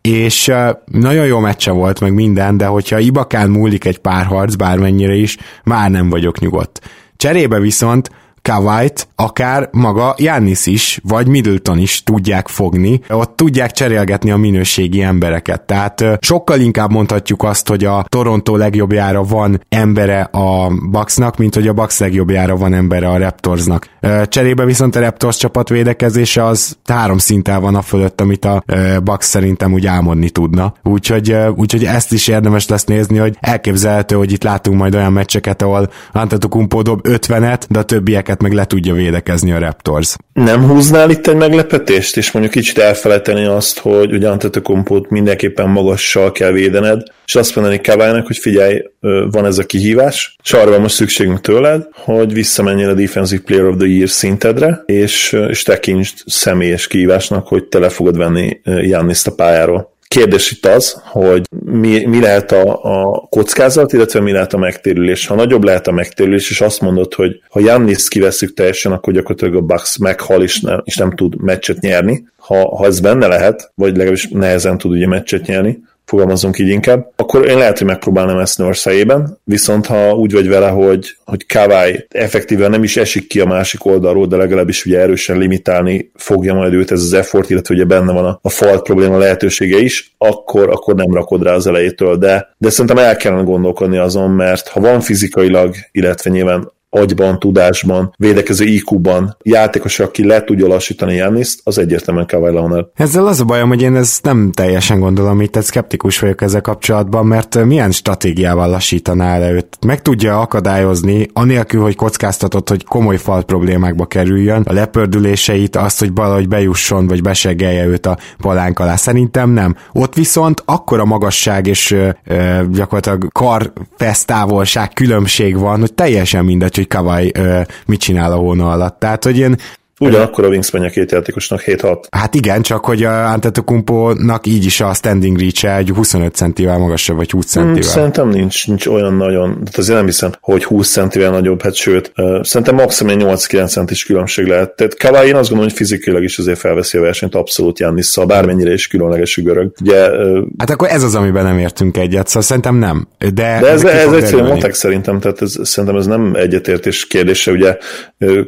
és nagyon jó meccse volt meg minden, de hogyha Ibakán múlik egy pár harc, bármennyire is, már nem vagyok nyugodt. Cserébe viszont Kawait, akár maga Jannis is, vagy Middleton is tudják fogni, ott tudják cserélgetni a minőségi embereket. Tehát sokkal inkább mondhatjuk azt, hogy a Toronto legjobbjára van embere a Bucksnak, mint hogy a Bucks legjobbjára van embere a Raptorsnak. Cserébe viszont a Raptors csapat védekezése az három szinten van a fölött, amit a Bucks szerintem úgy álmodni tudna. Úgyhogy, úgyhogy ezt is érdemes lesz nézni, hogy elképzelhető, hogy itt látunk majd olyan meccseket, ahol Antetokumpo dob 50-et, de a többieket meg le tudja védekezni a Raptors. Nem húznál itt egy meglepetést, és mondjuk kicsit elfelejteni azt, hogy ugye Antetokompót mindenképpen magassal kell védened, és azt mondani Kaválynak, hogy figyelj, van ez a kihívás, és arra van most szükségünk tőled, hogy visszamenjél a Defensive Player of the Year szintedre, és, és tekintsd személyes kihívásnak, hogy te le fogod venni Janniszt a pályáról kérdés itt az, hogy mi, mi lehet a, a kockázat, illetve mi lehet a megtérülés. Ha nagyobb lehet a megtérülés, és azt mondod, hogy ha Jannis kiveszük teljesen, akkor gyakorlatilag a Bucks meghal, és nem, és nem tud meccset nyerni. Ha, ha ez benne lehet, vagy legalábbis nehezen tud ugye meccset nyerni, fogalmazunk így inkább, akkor én lehet, hogy megpróbálnám ezt fejében, viszont ha úgy vagy vele, hogy, hogy Kawai effektíven nem is esik ki a másik oldalról, de legalábbis ugye erősen limitálni fogja majd őt ez az effort, illetve ugye benne van a, a falt probléma lehetősége is, akkor, akkor nem rakod rá az elejétől, de, de szerintem el kellene gondolkodni azon, mert ha van fizikailag, illetve nyilván agyban, tudásban, védekező IQ-ban játékos, aki le tudja lassítani Janniszt, az egyértelműen Kawhi Leonard. Ezzel az a bajom, hogy én ezt nem teljesen gondolom, itt szkeptikus vagyok ezzel kapcsolatban, mert milyen stratégiával lassítaná le őt? Meg tudja akadályozni, anélkül, hogy kockáztatott, hogy komoly fal problémákba kerüljön, a lepördüléseit, azt, hogy valahogy bejusson, vagy beseggelje őt a palánk alá. Szerintem nem. Ott viszont akkora magasság és ö, ö, gyakorlatilag karfesztávolság különbség van, hogy teljesen mindegy, hogy Kawai ö, mit csinál a hóna alatt. Tehát, hogy én Ugyanakkor a wingspan a két játékosnak 7-6. Hát igen, csak hogy a Antetokumpo-nak így is a standing reach egy 25 centivel magasabb, vagy 20 centivel. Hmm, szerintem nincs, nincs olyan nagyon, tehát azért nem hiszem, hogy 20 centivel nagyobb, hát sőt, uh, szerintem maximum 8-9 centis különbség lehet. Tehát Kawai én azt gondolom, hogy fizikailag is azért felveszi a versenyt abszolút Jannisszal, bármennyire is különleges görög. Ugye, uh, hát akkor ez az, amiben nem értünk egyet, szóval szerintem nem. De, de ez, ez egyszerűen matek szerintem, tehát ez, szerintem ez nem egyetértés kérdése, ugye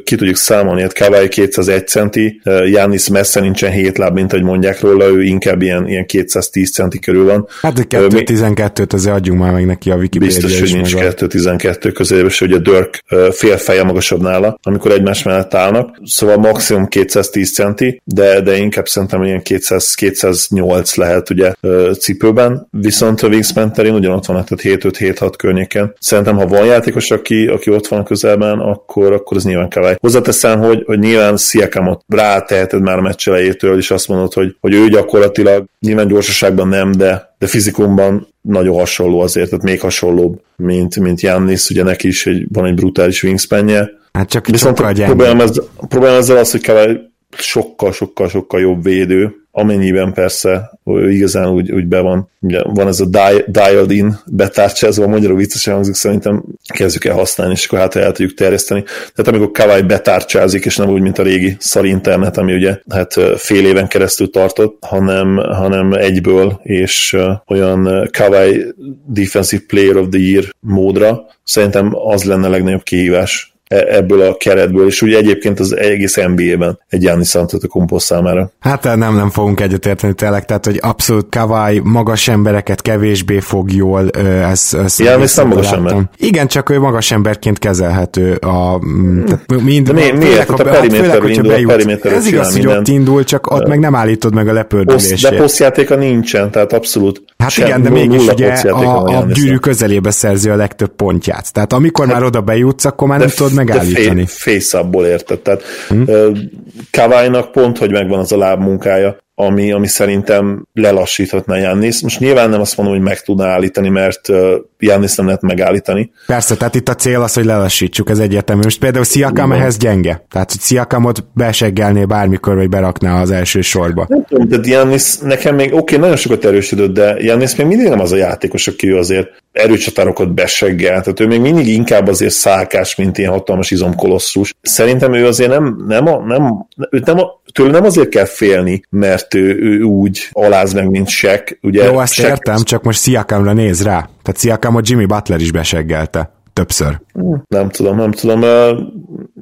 ki tudjuk számolni, hát Kawai 201 centi, Jánisz messze nincsen 7 láb, mint ahogy mondják róla, ő inkább ilyen, ilyen 210 centi körül van. Hát 212-t azért adjunk már meg neki a Wikipedia Biztos, hogy nincs 212 közében, és ugye Dirk fél feje magasabb nála, amikor egymás mellett állnak. Szóval maximum 210 centi, de, de inkább szerintem ilyen 200, 208 lehet ugye cipőben, viszont a Wingspan terén ugyanott van, tehát 7-5-7-6 környéken. Szerintem, ha van játékos, aki, aki ott van a közelben, akkor, akkor ez nyilván Kawai. Hozzáteszem, hogy, hogy nyilván Sziakamot ráteheted már a meccs elejétől, és azt mondod, hogy, hogy ő gyakorlatilag nyilván gyorsaságban nem, de, de fizikumban nagyon hasonló azért, tehát még hasonlóbb, mint, mint Jannis, ugye neki is egy, van egy brutális wingspanje. Hát csak Viszont a problémám, ez, a problémám ezzel az, hogy Kawai sokkal, sokkal, sokkal jobb védő, amennyiben persze igazán úgy, úgy be van, ugye van ez a dialed in betárcsázva, magyarul viccesen hangzik, szerintem kezdjük el használni, és akkor hát el tudjuk terjeszteni. Tehát amikor Kawai betárcsázik, és nem úgy, mint a régi szar internet, ami ugye hát fél éven keresztül tartott, hanem, hanem egyből, és olyan Kawai Defensive Player of the Year módra, szerintem az lenne a legnagyobb kihívás ebből a keretből, és ugye egyébként az egész NBA-ben egy Giannis Antetokounmpo számára. Hát nem, nem fogunk egyetérteni tényleg, tehát hogy abszolút Kawai magas embereket kevésbé fog jól, ez, ez Giannis nem magas ember. Igen, csak ő magas emberként kezelhető a, tehát mind, De mi, miért? Hát a periméterről indul, a periméterről Ez igaz, hogy ott indul, csak ott meg nem állítod meg a lepördülését. De posztjátéka nincsen, tehát abszolút Hát sem, igen, de mégis ugye a, a gyűrű közelébe szerzi a legtöbb pontját. Tehát amikor hát, már oda bejutsz, akkor már nem tudod megállítani. Face-upból érted. Tehát hmm. Pont, hogy megvan az a lábmunkája, ami, ami szerintem lelassíthatna Jannis. Most nyilván nem azt mondom, hogy meg tudná állítani, mert Jannis nem lehet megállítani. Persze, tehát itt a cél az, hogy lelassítsuk, ez egyértelmű. Most például Sziakam ehhez gyenge. Tehát, hogy Sziakamot beseggelné bármikor, vagy berakná az első sorba. Nem tudom, de Jannis nekem még, oké, okay, nagyon sokat erősödött, de Jannis még mindig nem az a játékos, aki ő azért erőcsatárokat beseggel, tehát ő még mindig inkább azért szálkás, mint ilyen hatalmas izomkolosszus. Szerintem ő azért nem, nem, a, nem, őt nem a, tőle nem azért kell félni, mert ő, ő úgy aláz meg, mint Shaq. Ugye Jó, azt Shaq értem, csak most Sziakamra néz rá. Tehát Sziakamot Jimmy Butler is beseggelte többször. Nem tudom, nem tudom.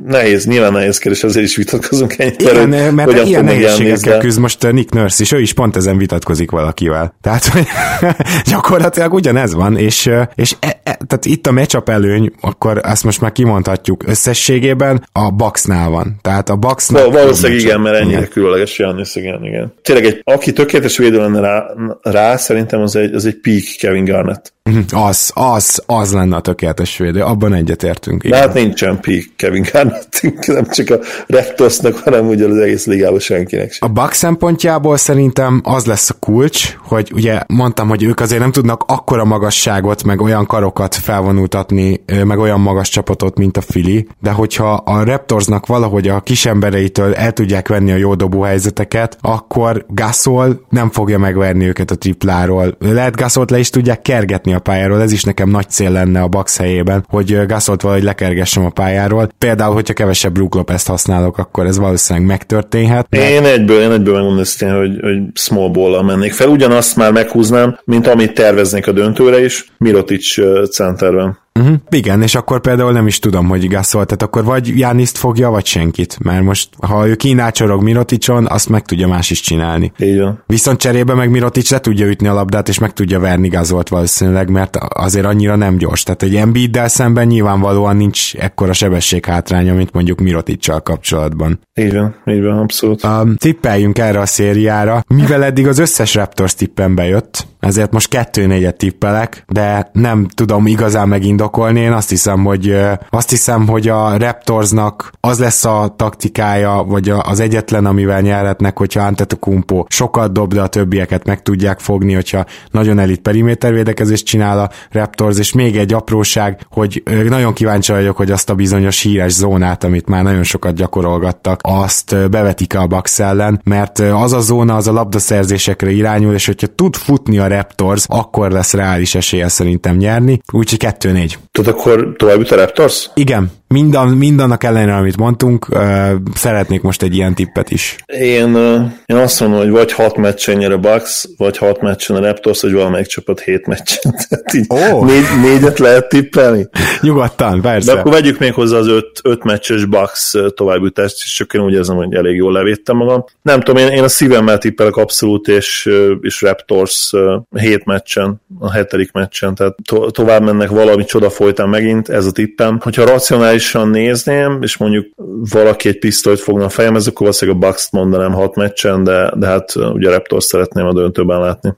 Nehéz, nyilván nehéz kérdés, azért is vitatkozunk ennyit. Igen, mert, mert ilyen nehézségekkel küzd most Nick Nurse is, ő is pont ezen vitatkozik valakivel. Tehát, hogy gyakorlatilag ugyanez van, és, és e, e, tehát itt a matchup előny, akkor ezt most már kimondhatjuk összességében, a Bucksnál van. Tehát a Bucksnál... Valószínűleg igen, mert ennyire igen. különleges Jannis, igen, igen. Tényleg egy, aki tökéletes védő lenne rá, rá, szerintem az egy, az egy peak Kevin Garnett. Mhm, az, az, az lenne a tökéletes védő, abban egyetértünk. De hát nincsen peak Kevin Garnett, nem csak a Raptorsnak, hanem ugye az egész ligában senkinek sem. A Bucks szempontjából szerintem az lesz a kulcs, hogy ugye mondtam, hogy ők azért nem tudnak akkora magasságot, meg olyan karokat felvonultatni, meg olyan magas csapatot, mint a Fili, de hogyha a Raptorsnak valahogy a kisembereitől el tudják venni a jó dobó helyzeteket, akkor Gasol nem fogja megverni őket a tripláról. Lehet Gasolt le is tudják kergetni a pályáról, ez is nekem nagy cél lenne a Bucks helyében, hogy Gasolt valahogy lekergessem a pályáról. Például, hogyha kevesebb Brook Lopez-t használok, akkor ez valószínűleg megtörténhet. Mert... Én egyből, én egyből megmondom hogy, hogy small ball mennék fel. Ugyanazt már meghúznám, mint amit terveznék a döntőre is, Mirotic centerben. Uh-huh. Igen, és akkor például nem is tudom, hogy Gasol, tehát akkor vagy Jániszt fogja, vagy senkit, mert most ha ő kínácsorog Miroticson, azt meg tudja más is csinálni. Igen. Viszont cserébe meg Mirotic le tudja ütni a labdát, és meg tudja verni Gazolt valószínűleg, mert azért annyira nem gyors. Tehát egy Embiiddel szemben nyilvánvalóan nincs ekkora sebesség hátránya, mint mondjuk Miroticsal kapcsolatban. Így van, így van, abszolút. Um, tippeljünk erre a szériára. Mivel eddig az összes Raptors tippen bejött, ezért most kettő négyet tippelek, de nem tudom igazán megindokolni. Én azt hiszem, hogy azt hiszem, hogy a Raptorsnak az lesz a taktikája, vagy az egyetlen, amivel nyerhetnek, hogyha Antetokumpo sokat dob, de a többieket meg tudják fogni, hogyha nagyon elit perimétervédekezést csinál a Raptors, és még egy apróság, hogy nagyon kíváncsi vagyok, hogy azt a bizonyos híres zónát, amit már nagyon sokat gyakorolgattak, azt bevetik a Bucks ellen, mert az a zóna az a labdaszerzésekre irányul, és hogyha tud futni a Raptors, akkor lesz reális esélye szerintem nyerni, úgyhogy 2-4. Tehát akkor tovább jut a Raptors? Igen, Mindan, mindannak ellenére, amit mondtunk, uh, szeretnék most egy ilyen tippet is. Én, uh, én azt mondom, hogy vagy hat meccsen nyer a Bucks, vagy hat meccsen a Raptors, vagy valamelyik csapat hét meccsen. Tehát így oh. négy, négyet lehet tippelni. Nyugodtan, persze. De akkor vegyük még hozzá az öt, öt meccses Bucks továbbjutást, és csak én úgy érzem, hogy elég jól levédtem magam. Nem tudom, én, én a szívemmel tippelek abszolút, és, és Raptors hét meccsen, a hetedik meccsen, tehát to- tovább mennek valami csoda folytán megint, ez a tippem. Hogyha racionális racionálisan nézném, és mondjuk valaki egy pisztolyt fogna a fejem, ez akkor valószínűleg a Bucks-t mondanám hat meccsen, de, de hát ugye Raptors szeretném a döntőben látni.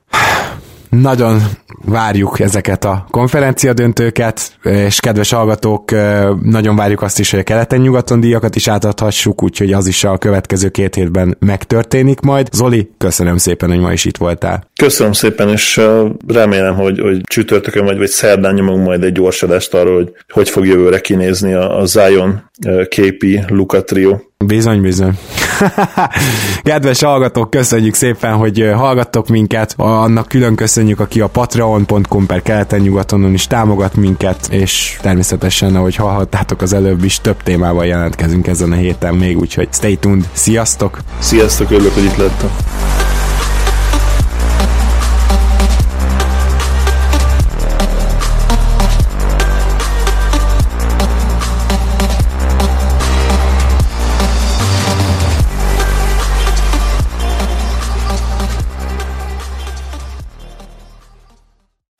Nagyon várjuk ezeket a konferencia döntőket, és kedves hallgatók, nagyon várjuk azt is, hogy a keleten-nyugaton díjakat is átadhassuk, úgyhogy az is a következő két hétben megtörténik majd. Zoli, köszönöm szépen, hogy ma is itt voltál. Köszönöm szépen, és remélem, hogy, hogy csütörtökön vagy, vagy szerdán nyomunk majd egy gyorsadást arról, hogy hogy fog jövőre kinézni a, a Zion KP Luka trio. Bizony, bizony. Kedves hallgatók, köszönjük szépen, hogy hallgattok minket. Annak külön köszönjük, aki a patreon.com per keleten nyugatonon is támogat minket, és természetesen, ahogy hallhattátok az előbb is, több témával jelentkezünk ezen a héten még, úgyhogy stay tuned. Sziasztok! Sziasztok, örülök, hogy itt lettem.